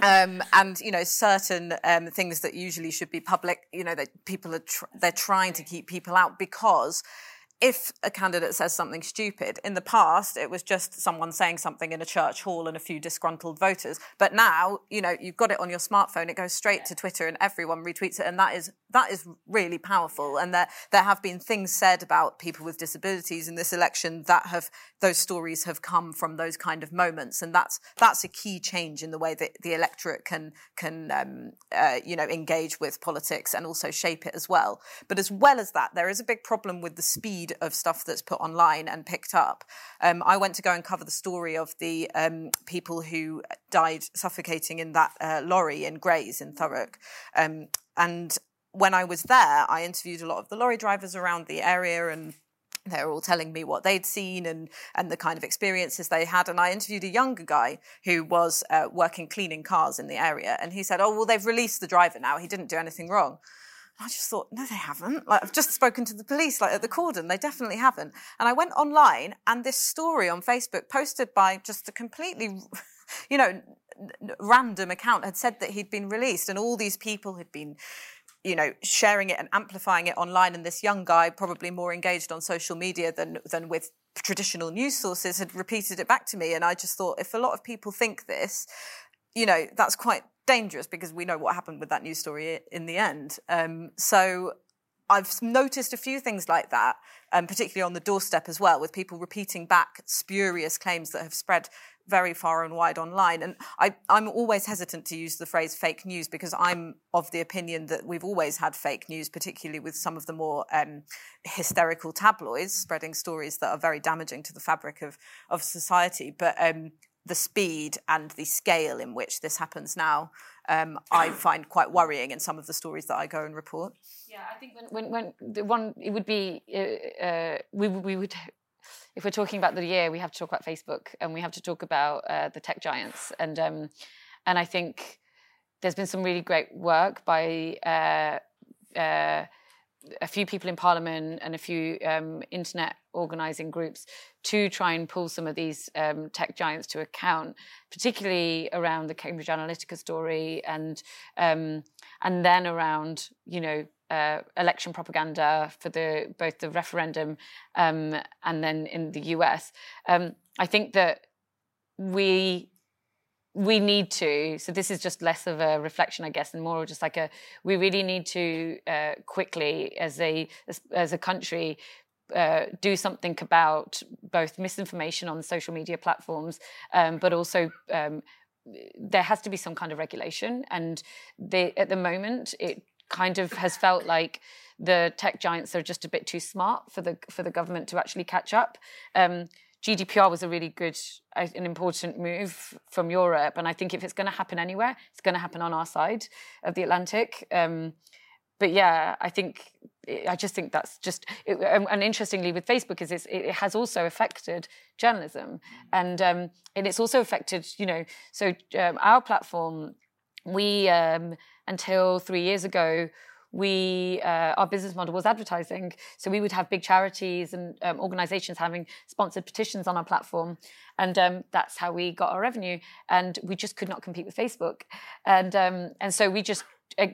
[SPEAKER 5] Um, and you know, certain um, things that usually should be public, you know, that people are tr- they're trying to keep people out because if a candidate says something stupid, in the past it was just someone saying something in a church hall and a few disgruntled voters. But now, you know, you've got it on your smartphone, it goes straight to Twitter and everyone retweets it, and that is that is really powerful. And there there have been things said about people with disabilities in this election that have those stories have come from those kind of moments, and that's that's a key change in the way that the electorate can can um, uh, you know engage with politics and also shape it as well. But as well as that, there is a big problem with the speed of stuff that's put online and picked up. Um, I went to go and cover the story of the um, people who died suffocating in that uh, lorry in Grays in Thurrock. Um, and when I was there, I interviewed a lot of the lorry drivers around the area and they were all telling me what they'd seen and and the kind of experiences they had. And I interviewed a younger guy who was uh, working cleaning cars in the area, and he said, "Oh well, they've released the driver now. He didn't do anything wrong." I just thought, no, they haven't. Like, I've just spoken to the police, like at the cordon. They definitely haven't. And I went online, and this story on Facebook, posted by just a completely, (laughs) you know, random account, had said that he'd been released, and all these people had been, you know, sharing it and amplifying it online. And this young guy, probably more engaged on social media than than with traditional news sources, had repeated it back to me. And I just thought, if a lot of people think this, you know, that's quite dangerous because we know what happened with that news story in the end. Um, so I've noticed a few things like that, um, particularly on the doorstep as well, with people repeating back spurious claims that have spread very far and wide online. And I, am always hesitant to use the phrase fake news because I'm of the opinion that we've always had fake news, particularly with some of the more um, hysterical tabloids spreading stories that are very damaging to the fabric of, of society. But um, the speed and the scale in which this happens now, um, I (coughs) find quite worrying in some of the stories that I go and report.
[SPEAKER 3] Yeah, I think when, when, when the one, it would be, uh, uh, we, we would, if we're talking about the year, we have to talk about Facebook and we have to talk about uh, the tech giants. And, um, and I think there's been some really great work by uh, uh, a few people in Parliament and a few um, internet organising groups to try and pull some of these um, tech giants to account, particularly around the Cambridge Analytica story and um, and then around you know uh, election propaganda for the both the referendum um, and then in the US. Um, I think that we we need to so this is just less of a reflection i guess and more just like a we really need to uh, quickly as a as, as a country uh, do something about both misinformation on social media platforms um, but also um, there has to be some kind of regulation. And at the moment it kind of has felt like the tech giants are just a bit too smart for the for the government to actually catch up. Um, GDPR was a really good, an important move from Europe. And I think if it's going to happen anywhere, it's going to happen on our side of the Atlantic. Um, but yeah, I think I just think that's just it, and interestingly with Facebook is it has also affected journalism and um, and it's also affected you know so um, our platform we um, until three years ago we uh, our business model was advertising. So we would have big charities and um, organizations having sponsored petitions on our platform. And um, that's how we got our revenue. And we just could not compete with facebook. And um, and so we just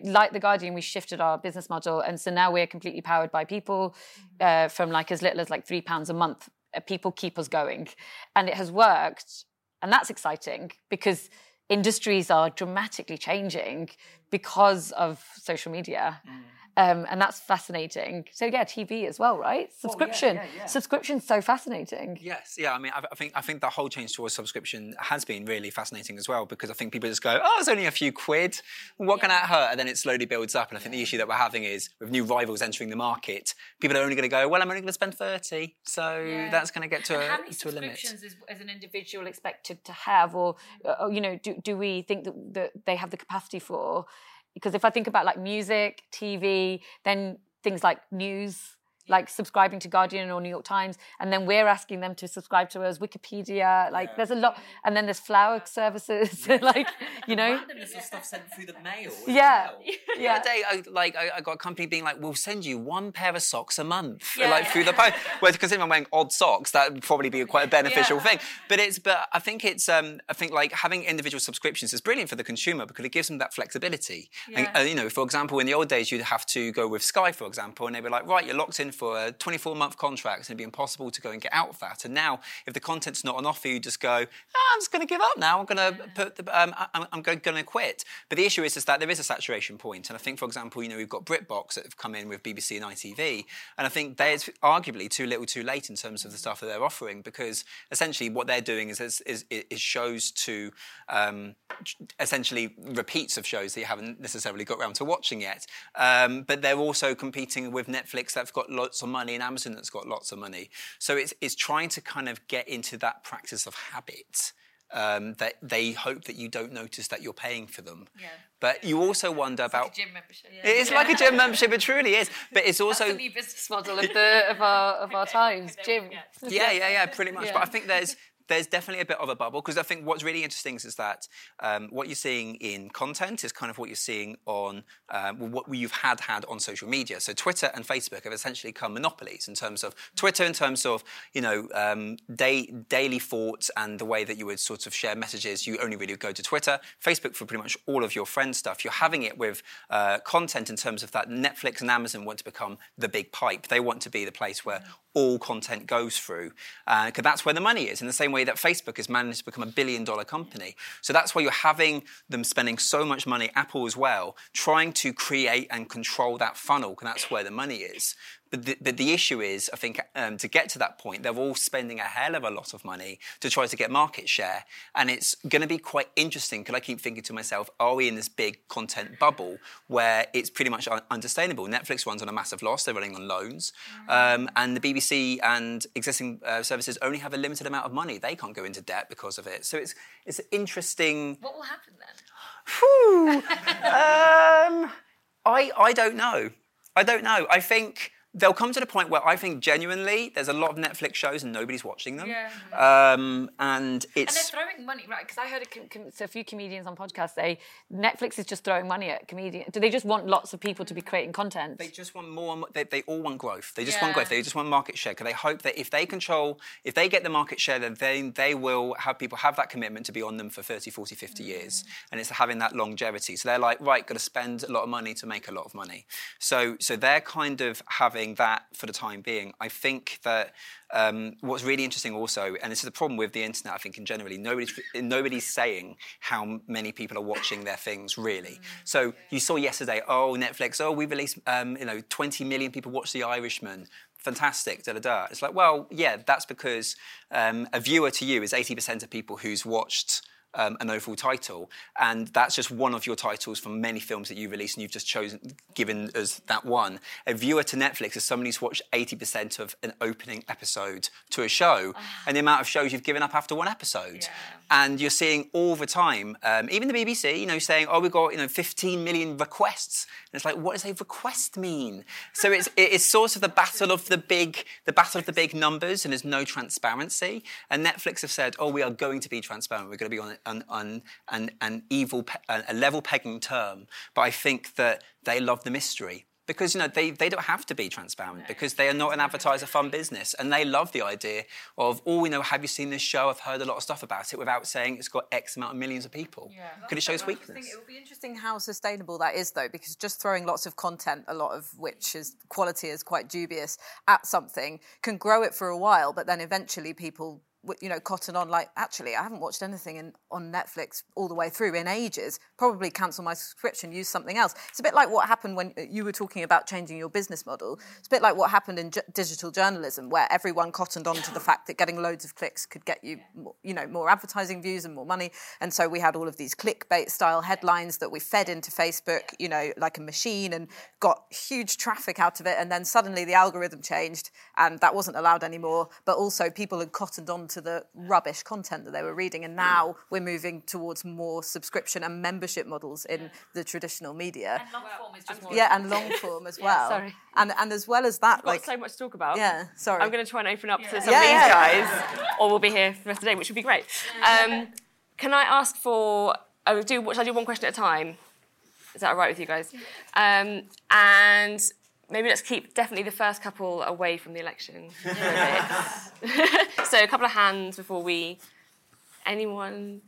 [SPEAKER 3] like the Guardian, we shifted our business model, and so now we're completely powered by people uh, from like as little as like three pounds a month. Uh, people keep us going, and it has worked, and that's exciting because industries are dramatically changing because of social media. Mm. Um, and that's fascinating. So yeah, TV as well, right? Subscription. Oh, yeah, yeah, yeah. Subscription's so fascinating.
[SPEAKER 4] Yes, yeah. I mean, I, I, think I think the whole change towards subscription has been really fascinating as well because I think people just go, "Oh, it's only a few quid. What can that hurt?" And then it slowly builds up. And I think the issue that we're having is with new rivals entering the market, people are only going to go, "Well, I'm only going to spend 30, so that's going to get to
[SPEAKER 3] and
[SPEAKER 4] a to a limit."
[SPEAKER 3] Is, as an individual expected to have, or, or uh, you know, do do we think that, that they have the capacity for? Because if I think about like music, TV, then things like news, like subscribing to Guardian or New York Times, and then we're asking them to subscribe to us, Wikipedia. Like yeah. there's a lot, and then there's flower services, (laughs) like you know,
[SPEAKER 6] randomness of stuff sent through the mail.
[SPEAKER 3] Yeah,
[SPEAKER 4] well. (laughs) yeah. The day, I, like I, I, got a company being like, "We'll send you one pair of socks a month, yeah. like through the post." (laughs) Whereas considering I'm wearing odd socks, that would probably be quite a beneficial yeah. thing. But it's, but I think it's, um, I think like having individual subscriptions is brilliant for the consumer because it gives them that flexibility. And, uh, you know, for example, in the old days, you'd have to go with Sky, for example, and they'd be like, "Right, you're locked in for a 24 month contracts and it'd be impossible to go and get out of that. And now, if the content's not on offer, you just go, oh, I'm just going to give up now. I'm going to put the, um, I'm, I'm going to quit. But the issue is, is that there is a saturation point. And I think, for example, you know, we've got BritBox that have come in with BBC and ITV. And I think there's arguably too little too late in terms of the stuff that they're offering because essentially what they're doing is, is, is, is shows to um, essentially repeats of shows that you haven't necessarily got around to watching yet. Um, but they're also competing with Netflix that's got lots of money and Amazon that's got lots of money. So it's, it's trying to kind of get into that practice of habit. Um, that they hope that you don't notice that you're paying for them. Yeah. But you also wonder
[SPEAKER 3] it's
[SPEAKER 4] about
[SPEAKER 3] like gym membership.
[SPEAKER 4] Yeah. It is like a gym membership. It truly is. But it's also
[SPEAKER 3] That's the new business model of (laughs) the of our of our times. Gym.
[SPEAKER 4] Yeah, yeah, yeah. Pretty much. Yeah. But I think there's there's definitely a bit of a bubble because I think what's really interesting is, that um, what you're seeing in content is kind of what you're seeing on um, what you've had had on social media. So Twitter and Facebook have essentially become monopolies in terms of Twitter, in terms of you know um, day, daily thoughts and the way that you would sort of share messages. You only really go to Twitter, Facebook for pretty much all of your friend stuff. You're having it with uh, content in terms of that Netflix and Amazon want to become the big pipe. They want to be the place where all content goes through, because uh, that's where the money is. In the same way that Facebook has managed to become a billion dollar company. So that's why you're having them spending so much money, Apple as well, trying to create and control that funnel, because that's where the money is. But the, but the issue is, I think, um, to get to that point, they're all spending a hell of a lot of money to try to get market share. And it's going to be quite interesting because I keep thinking to myself, are we in this big content bubble where it's pretty much un- unsustainable? Netflix runs on a massive loss, they're running on loans. Um, and the BBC and existing uh, services only have a limited amount of money. They can't go into debt because of it. So it's, it's interesting.
[SPEAKER 3] What will happen then? (laughs)
[SPEAKER 4] um, I, I don't know. I don't know. I think they'll come to the point where I think genuinely there's a lot of Netflix shows and nobody's watching them. Yeah. Um, and it's.
[SPEAKER 3] And they're throwing money, right? Because I heard a, com- com- so a few comedians on podcasts say Netflix is just throwing money at comedians. Do they just want lots of people to be creating content?
[SPEAKER 4] They just want more. They, they all want growth. They just yeah. want growth. They just want market share because they hope that if they control, if they get the market share, then they, they will have people have that commitment to be on them for 30, 40, 50 mm. years. And it's having that longevity. So they're like, right, got to spend a lot of money to make a lot of money. So, so they're kind of having having that for the time being. I think that um, what's really interesting also, and this is the problem with the internet, I think in generally, nobody's, nobody's saying how many people are watching their things really. Mm. So you saw yesterday, oh, Netflix, oh, we released, um, you know, 20 million people watch The Irishman fantastic, da da da. It's like, well, yeah, that's because um, a viewer to you is 80% of people who's watched um, an overall title, and that's just one of your titles from many films that you release, and you've just chosen given us that one. A viewer to Netflix is somebody who's watched 80% of an opening episode to a show, and the amount of shows you've given up after one episode. And you're seeing all the time, um, even the BBC, you know, saying, "Oh, we've got you know 15 million requests," and it's like, what does a request mean? So it's it's sort of the battle of the big, the battle of the big numbers, and there's no transparency. And Netflix have said, "Oh, we are going to be transparent. We're going to be on an an, an, an evil, pe- a level pegging term." But I think that they love the mystery because you know they, they don't have to be transparent because they are not an advertiser fund business and they love the idea of oh you know have you seen this show i've heard a lot of stuff about it without saying it's got x amount of millions of people yeah, because it show shows weakness I think
[SPEAKER 5] it will be interesting how sustainable that is, though, because just throwing lots of content, a lot of which is quality is quite dubious, at something can grow it for a while, but then eventually people. You know, cotton on. Like, actually, I haven't watched anything in, on Netflix all the way through in ages. Probably cancel my subscription, use something else. It's a bit like what happened when uh, you were talking about changing your business model. It's a bit like what happened in digital journalism, where everyone cottoned on to the fact that getting loads of clicks could get you, more, you know, more advertising views and more money. And so we had all of these clickbait style headlines that we fed into Facebook, you know, like a machine, and got huge traffic out of it. And then suddenly the algorithm changed, and that wasn't allowed anymore. But also people had cottoned on to the rubbish content that they were reading, and now we're moving towards more subscription and membership models in the traditional media. Yeah, and long form as (laughs) well.
[SPEAKER 2] sorry.
[SPEAKER 5] And and as well as that,
[SPEAKER 2] Got
[SPEAKER 5] like
[SPEAKER 2] so much to talk about.
[SPEAKER 5] Yeah, sorry.
[SPEAKER 2] I'm going to try and open up to some
[SPEAKER 5] Yeah,
[SPEAKER 2] of these
[SPEAKER 5] yeah.
[SPEAKER 2] guys, or we'll be here for the rest of the day, which would be great. Um, can I ask for? I will do. Shall I do one question at a time? Is that all right with you guys? Um, and maybe let's keep definitely the first couple away from the election. for a bit. so a couple of hands before we. Anyone?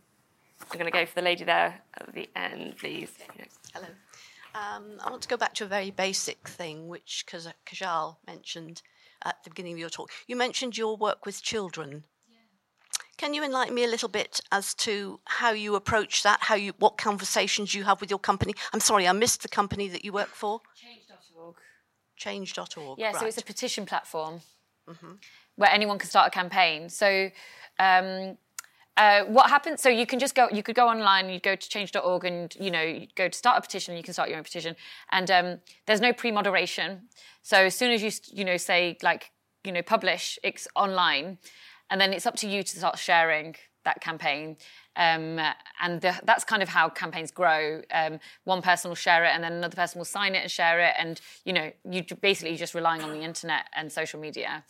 [SPEAKER 2] I'm going to go for the lady there at the end, please.
[SPEAKER 7] Hello. Um, I want to go back to a very basic thing, which Kajal mentioned at the beginning of your talk. You mentioned your work with children. Can you enlighten me a little bit as to how you approach that? How you, what conversations you have with your company? I'm sorry, I missed the company that you work for.
[SPEAKER 3] Change.org.
[SPEAKER 7] Change.org.
[SPEAKER 3] Yeah, so it's a petition platform where anyone can start a campaign. So um, uh, what happens? So you can just go. You could go online. You go to change.org, and you know, you go to start a petition. You can start your own petition, and um, there's no pre-moderation. So as soon as you you know say like you know publish, it's online, and then it's up to you to start sharing that campaign. Um, and the, that's kind of how campaigns grow. Um, one person will share it, and then another person will sign it and share it, and you know, you basically just relying on the internet and social media.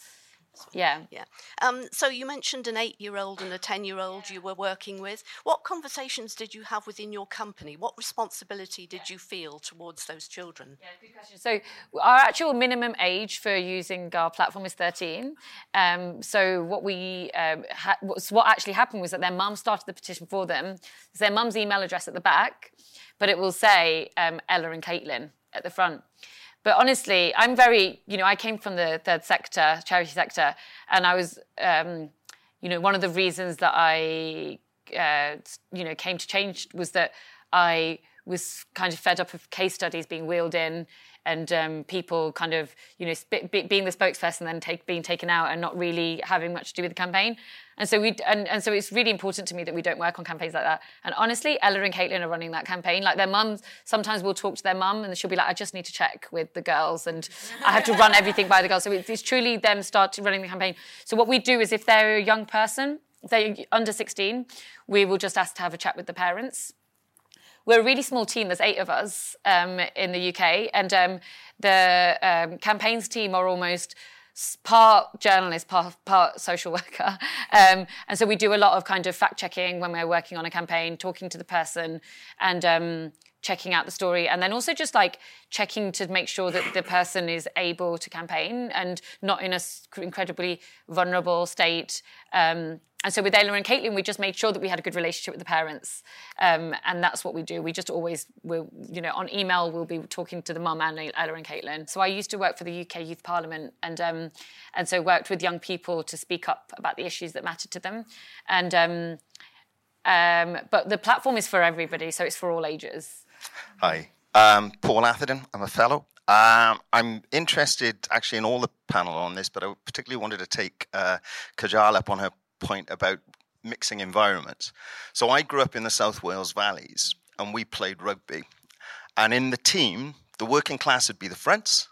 [SPEAKER 3] Yeah.
[SPEAKER 7] Yeah. Um, so you mentioned an eight-year-old and a ten-year-old you were working with. What conversations did you have within your company? What responsibility did you feel towards those children? Yeah, good question.
[SPEAKER 3] So our actual minimum age for using our platform is 13. Um, so what we um, ha- what's- what actually happened was that their mum started the petition for them. It's their mum's email address at the back, but it will say um, Ella and Caitlin at the front. But honestly, I'm very, you know, I came from the third sector, charity sector, and I was, um, you know, one of the reasons that I, uh, you know, came to change was that I was kind of fed up of case studies being wheeled in and um, people kind of, you know, sp- being the spokesperson then take, being taken out and not really having much to do with the campaign. And so we, and, and so it's really important to me that we don't work on campaigns like that. And honestly, Ella and Caitlin are running that campaign. Like their mums, sometimes we'll talk to their mum and she'll be like, I just need to check with the girls and I have to run everything by the girls. So it's, it's truly them start running the campaign. So what we do is if they're a young person, they're under 16, we will just ask to have a chat with the parents we're a really small team. There's eight of us um, in the UK, and um, the um, campaigns team are almost part journalist, part, part social (laughs) worker. Um, and so we do a lot of kind of fact checking when we're working on a campaign, talking to the person, and um, checking out the story, and then also just like checking to make sure that the person is able to campaign and not in a s- incredibly vulnerable state. Um, and so with Ella and Caitlin, we just made sure that we had a good relationship with the parents, um, and that's what we do. We just always, will, you know, on email we'll be talking to the mum and Ella and Caitlin. So I used to work for the UK Youth Parliament, and um, and so worked with young people to speak up about the issues that mattered to them, and um, um, but the platform is for everybody, so it's for all ages.
[SPEAKER 8] Hi, um, Paul Atherton. I'm a fellow. Um, I'm interested actually in all the panel on this, but I particularly wanted to take uh, Kajal up on her point about mixing environments. So I grew up in the South Wales valleys, and we played rugby. And in the team, the working class would be the fronts,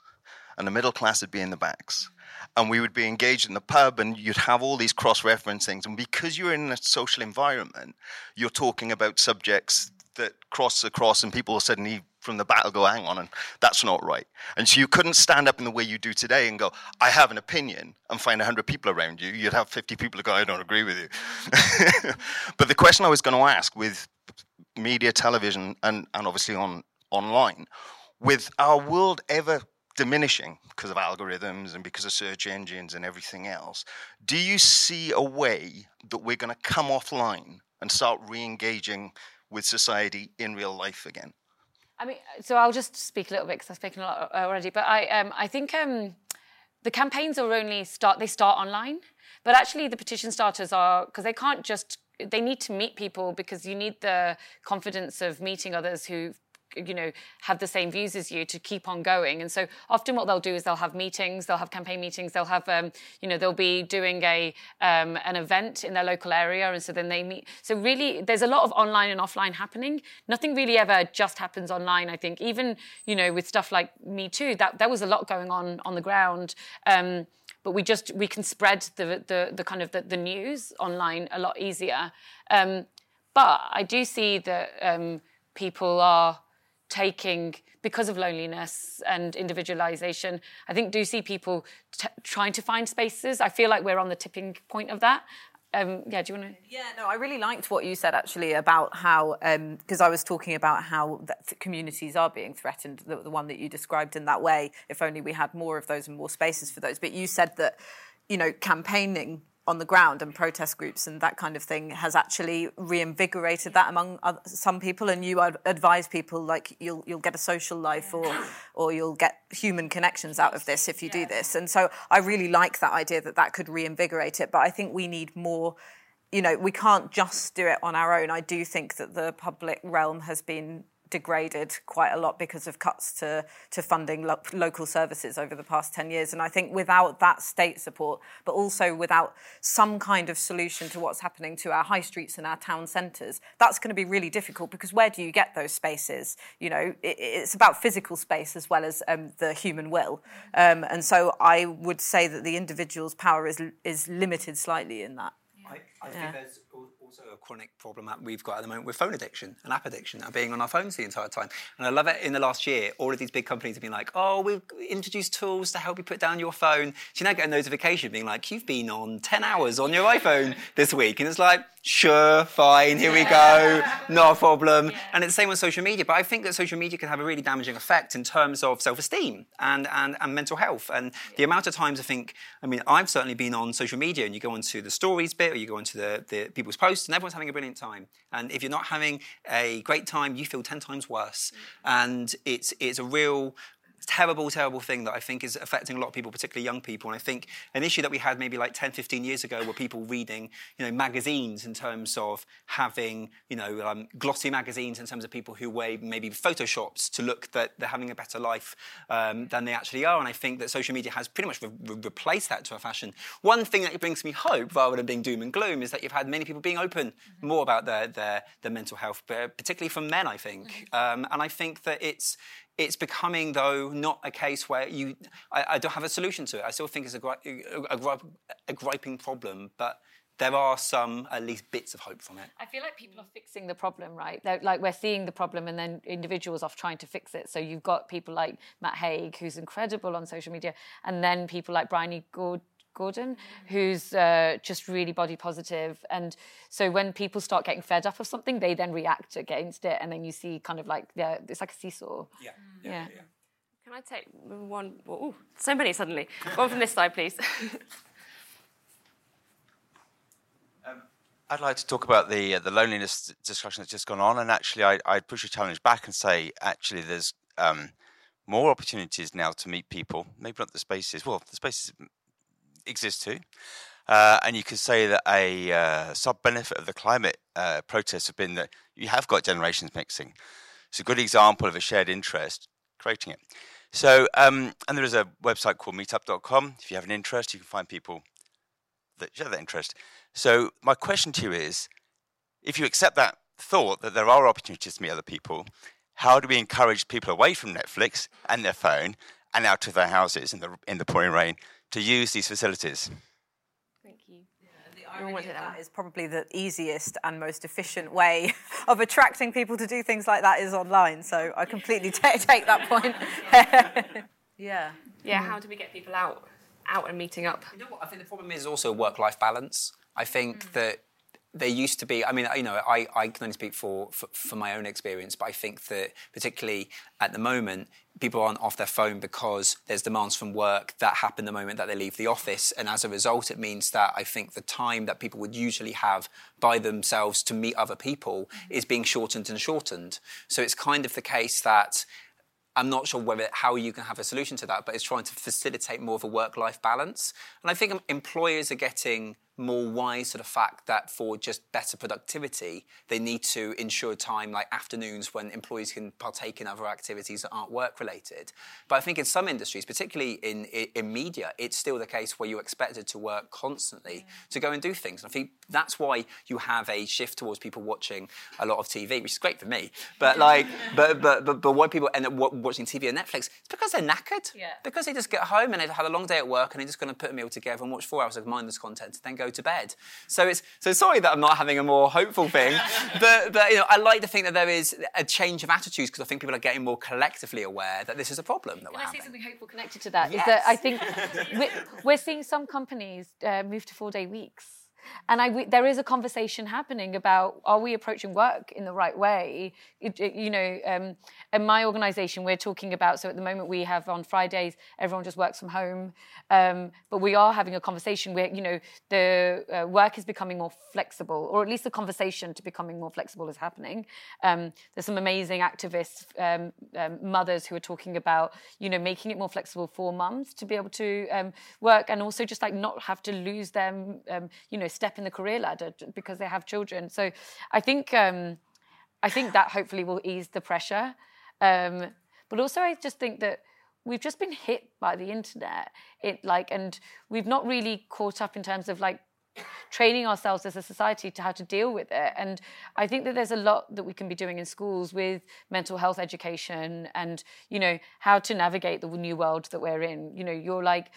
[SPEAKER 8] and the middle class would be in the backs. And we would be engaged in the pub, and you'd have all these cross reference things. And because you're in a social environment, you're talking about subjects that cross across, and people suddenly from the battle go, hang on, and that's not right. And so you couldn't stand up in the way you do today and go, I have an opinion, and find 100 people around you. You'd have 50 people go, I don't agree with you. (laughs) but the question I was going to ask with media, television, and, and obviously on online, with our world ever diminishing because of algorithms and because of search engines and everything else, do you see a way that we're going to come offline and start re engaging with society in real life again?
[SPEAKER 3] I mean, so I'll just speak a little bit because I've spoken a lot already. But I, um, I think um, the campaigns are only start. They start online, but actually the petition starters are because they can't just. They need to meet people because you need the confidence of meeting others who you know have the same views as you to keep on going. And so often what they'll do is they'll have meetings they'll have campaign meetings they'll have um, you know they'll be doing a um, an event in their local area. And so then they meet. So really there's a lot of online and offline happening. Nothing really ever just happens online i think. Even you know with stuff like me too that there was a lot going on on the ground. Um, but we just we can spread the the, the kind of the, the news online a lot easier. Um, but i do see that um, people are taking because of loneliness and individualization i think do see people t- trying to find spaces i feel like we're on the tipping point of that um, yeah, do you want to?
[SPEAKER 5] Yeah, no, I really liked what you said actually about how, because um, I was talking about how communities are being threatened, the, the one that you described in that way. If only we had more of those and more spaces for those. But you said that, you know, campaigning on the ground and protest groups and that kind of thing has actually reinvigorated that among other, some people. And you advise people like you'll you'll get a social life or or you'll get human connections out of this if you do this. And so I really like that idea that that could reinvigorate it. But I think we need more you know we can't just do it on our own. I do think that the public realm has been degraded quite a lot because of cuts to, to funding lo- local services over the past 10 years. And I think without that state support, but also without some kind of solution to what's happening to our high streets and our town centres, that's going to be really difficult because where do you get those spaces? You know, it, it's about physical space as well as um, the human will. Um, and so I would say that the individual's power is, is limited slightly in that.
[SPEAKER 4] I, I yeah. think there's also a chronic problem that we've got at the moment with phone addiction and app addiction and being on our phones the entire time. And I love it in the last year, all of these big companies have been like, oh, we've introduced tools to help you put down your phone. So you now get a notification being like, you've been on 10 hours on your iPhone (laughs) this week. And it's like, sure, fine, here we go, (laughs) no problem. Yeah. And it's the same on social media. But I think that social media can have a really damaging effect in terms of self esteem and, and, and mental health. And the amount of times I think, I mean, I've certainly been on social media and you go onto the stories bit or you go onto the, the people's posts and everyone's having a brilliant time. And if you're not having a great time, you feel 10 times worse. Mm. And it's, it's a real terrible, terrible thing that I think is affecting a lot of people, particularly young people. And I think an issue that we had maybe like 10, 15 years ago were people reading, you know, magazines in terms of having, you know, um, glossy magazines in terms of people who wear maybe photoshops to look that they're having a better life um, than they actually are. And I think that social media has pretty much re- re- replaced that to a fashion. One thing that brings me hope rather than being doom and gloom is that you've had many people being open mm-hmm. more about their, their, their mental health, particularly from men, I think. Mm-hmm. Um, and I think that it's, it's becoming, though, not a case where you. I, I don't have a solution to it. I still think it's a, a, a, griping problem, but there are some at least bits of hope from it.
[SPEAKER 3] I feel like people are fixing the problem, right? They're, like we're seeing the problem and then individuals off trying to fix it. So you've got people like Matt Haig, who's incredible on social media, and then people like Bryony Gord- Gordon, who's uh, just really body positive. And so when people start getting fed up of something, they then react against it. And then you see kind of like, yeah, it's like a seesaw.
[SPEAKER 4] Yeah. Yeah. yeah. yeah.
[SPEAKER 2] Can I take one? Oh, so many suddenly. one from this side, please. (laughs)
[SPEAKER 9] um, I'd like to talk about the uh, the loneliness discussion that's just gone on, and actually, I, I'd push a challenge back and say, actually, there's um, more opportunities now to meet people. Maybe not the spaces. Well, the spaces exist too. Uh, and you could say that a uh, sub benefit of the climate uh, protests have been that you have got generations mixing. It's a good example of a shared interest creating it. So, um, and there is a website called meetup.com. If you have an interest, you can find people that share that interest. So my question to you is, if you accept that thought that there are opportunities to meet other people, how do we encourage people away from Netflix and their phone and out of their houses in the in the pouring rain to use these facilities?
[SPEAKER 2] Thank you.
[SPEAKER 5] The irony of that is probably the easiest and most efficient way (laughs) of attracting people to do things like that is online. So I completely (laughs) ta take that point. (laughs) yeah.
[SPEAKER 2] Yeah, mm. how do we get people out out and meeting up?
[SPEAKER 4] You know what? I think the problem is also work-life balance. I think mm. that there used to be. I mean, you know, I, I can only speak for, for for my own experience, but I think that particularly at the moment, people aren't off their phone because there's demands from work that happen the moment that they leave the office, and as a result, it means that I think the time that people would usually have by themselves to meet other people mm-hmm. is being shortened and shortened. So it's kind of the case that I'm not sure whether how you can have a solution to that, but it's trying to facilitate more of a work-life balance. And I think employers are getting more wise to the fact that for just better productivity, they need to ensure time like afternoons when employees can partake in other activities that aren't work related. But I think in some industries, particularly in, in media, it's still the case where you're expected to work constantly to go and do things. And I think that's why you have a shift towards people watching a lot of TV, which is great for me. But like, but, but, but, but why people end up watching TV and Netflix, it's because they're knackered.
[SPEAKER 3] Yeah.
[SPEAKER 4] Because they just get home and they've had a long day at work and they're just going to put a meal together and watch four hours of mindless content, and then go to bed. So it's so sorry that I'm not having a more hopeful thing, (laughs) but but you know I like to think that there is a change of attitudes because I think people are getting more collectively aware that this is a problem that
[SPEAKER 3] Can
[SPEAKER 4] we're
[SPEAKER 3] I say something hopeful connected to that? Is that I think (laughs) we're, we're seeing some companies uh, move to four day weeks. And I, we, there is a conversation happening about are we approaching work in the right way? It- it- you know, um, in my organisation, we're talking about. So at the moment, we have on Fridays everyone just works from home, um, but we are having a conversation where you know the uh, work is becoming more flexible, or at least the conversation to becoming more flexible is happening. Um, there's some amazing activists, um, um, mothers who are talking about you know making it more flexible for mums to be able to um, work and also just like not have to lose them, you know, step in the career ladder because they have children. So I think um, I think that hopefully will ease the pressure. Um, but also, I just think that we've just been hit by the internet. It like, and we've not really caught up in terms of like training ourselves as a society to how to deal with it. And I think that there's a lot that we can be doing in schools with mental health education and you know how to navigate the new world that we're in. You know, you're like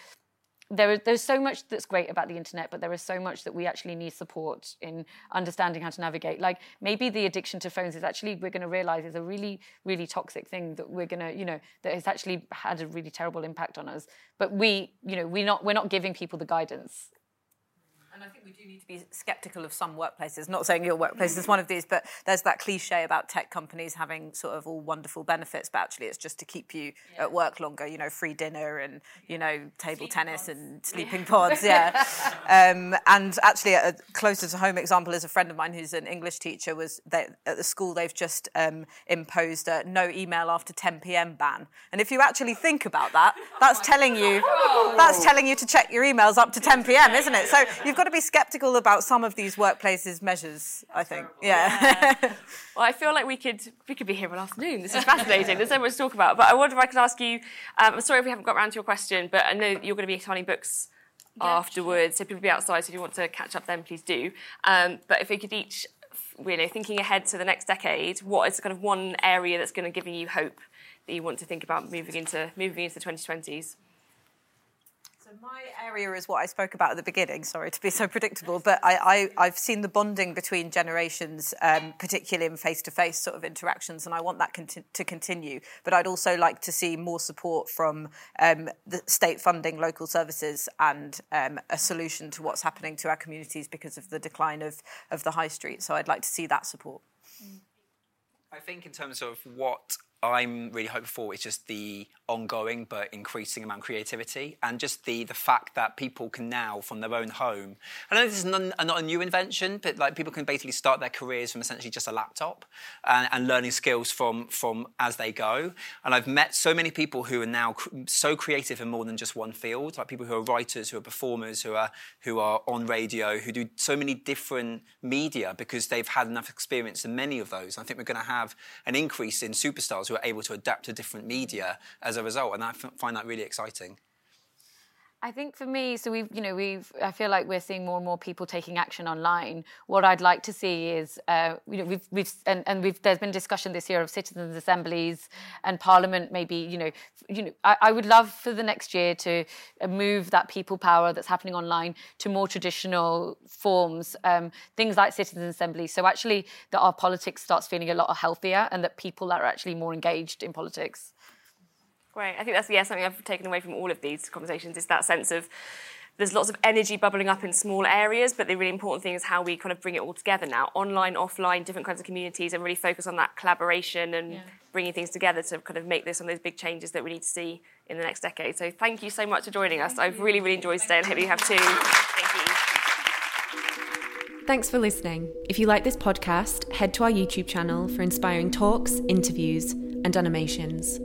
[SPEAKER 3] there is there's so much that's great about the internet, but there is so much that we actually need support in understanding how to navigate. Like maybe the addiction to phones is actually we're going to realize is a really really toxic thing that we're going to you know that has actually had a really terrible impact on us. But we you know we're not we're not giving people the guidance.
[SPEAKER 5] And I think we do need to be skeptical of some workplaces. Not saying your workplace is one of these, but there's that cliche about tech companies having sort of all wonderful benefits, but actually it's just to keep you at work longer. You know, free dinner and you know table tennis and sleeping pods. Yeah. (laughs) um, and actually, a closer to home example is a friend of mine who's an English teacher. Was they, at the school they've just um, imposed a no email after 10 p.m. ban. And if you actually think about that, (laughs) that's telling you that's telling you to check your emails up to 10 p.m. Isn't it? So you've got to be skeptical about some of these workplaces measures. I think. Yeah. (laughs)
[SPEAKER 2] Well, I feel like we could we could be here all afternoon. This is fascinating. There's so much to talk about. But I wonder if I could ask you. Um, I'm sorry if we haven't got around to your question, but I know you're going to be signing books afterwards, so people will be outside. So if you want to catch up, then please do. Um, but if we could each, you know, thinking ahead to the next decade, what is kind of one area that's going to give you hope that you want to think about moving into moving into the 2020s?
[SPEAKER 5] So my area is what I spoke about at the beginning. Sorry to be so predictable, but I, I, have seen the bonding between generations, um, particularly in face-to-face sort of interactions, and I want that conti- to continue. But I'd also like to see more support from um, the state funding local services and um, a solution to what's happening to our communities because of the decline of, of the high street. So I'd like to see that support.
[SPEAKER 4] I think in terms of what I'm really hoping for is just the ongoing but increasing amount of creativity and just the the fact that people can now from their own home. I know this is not, not a new invention, but like people can basically start their careers from essentially just a laptop and, and learning skills from from as they go. And I've met so many people who are now so creative in more than just one field, like people who are writers, who are performers, who are who are on radio, who do so many different media because they've had enough experience in many of those. I think we're going to have an increase in superstars who are able to adapt to different media as a result, and I find that really exciting.
[SPEAKER 3] I think for me, so we've, you know, we've, I feel like we're seeing more and more people taking action online. What I'd like to see is, uh, you know, we've, we've, and, and we've, there's been discussion this year of citizens' assemblies and Parliament. Maybe, you know, you know, I, I would love for the next year to uh, move that people power that's happening online to more traditional forms, um, things like citizens' assemblies. So actually, that our politics starts feeling a lot healthier, and that people are actually more engaged in politics.
[SPEAKER 2] Great. I think that's yeah something I've taken away from all of these conversations is that sense of there's lots of energy bubbling up in small areas, but the really important thing is how we kind of bring it all together now, online, offline, different kinds of communities, and really focus on that collaboration and yeah. bringing things together to kind of make this some of those big changes that we need to see in the next decade. So thank you so much for joining us. Thank I've you. really, really enjoyed today, and hope you have too. Thank you.
[SPEAKER 1] Thanks for listening. If you like this podcast, head to our YouTube channel for inspiring talks, interviews, and animations.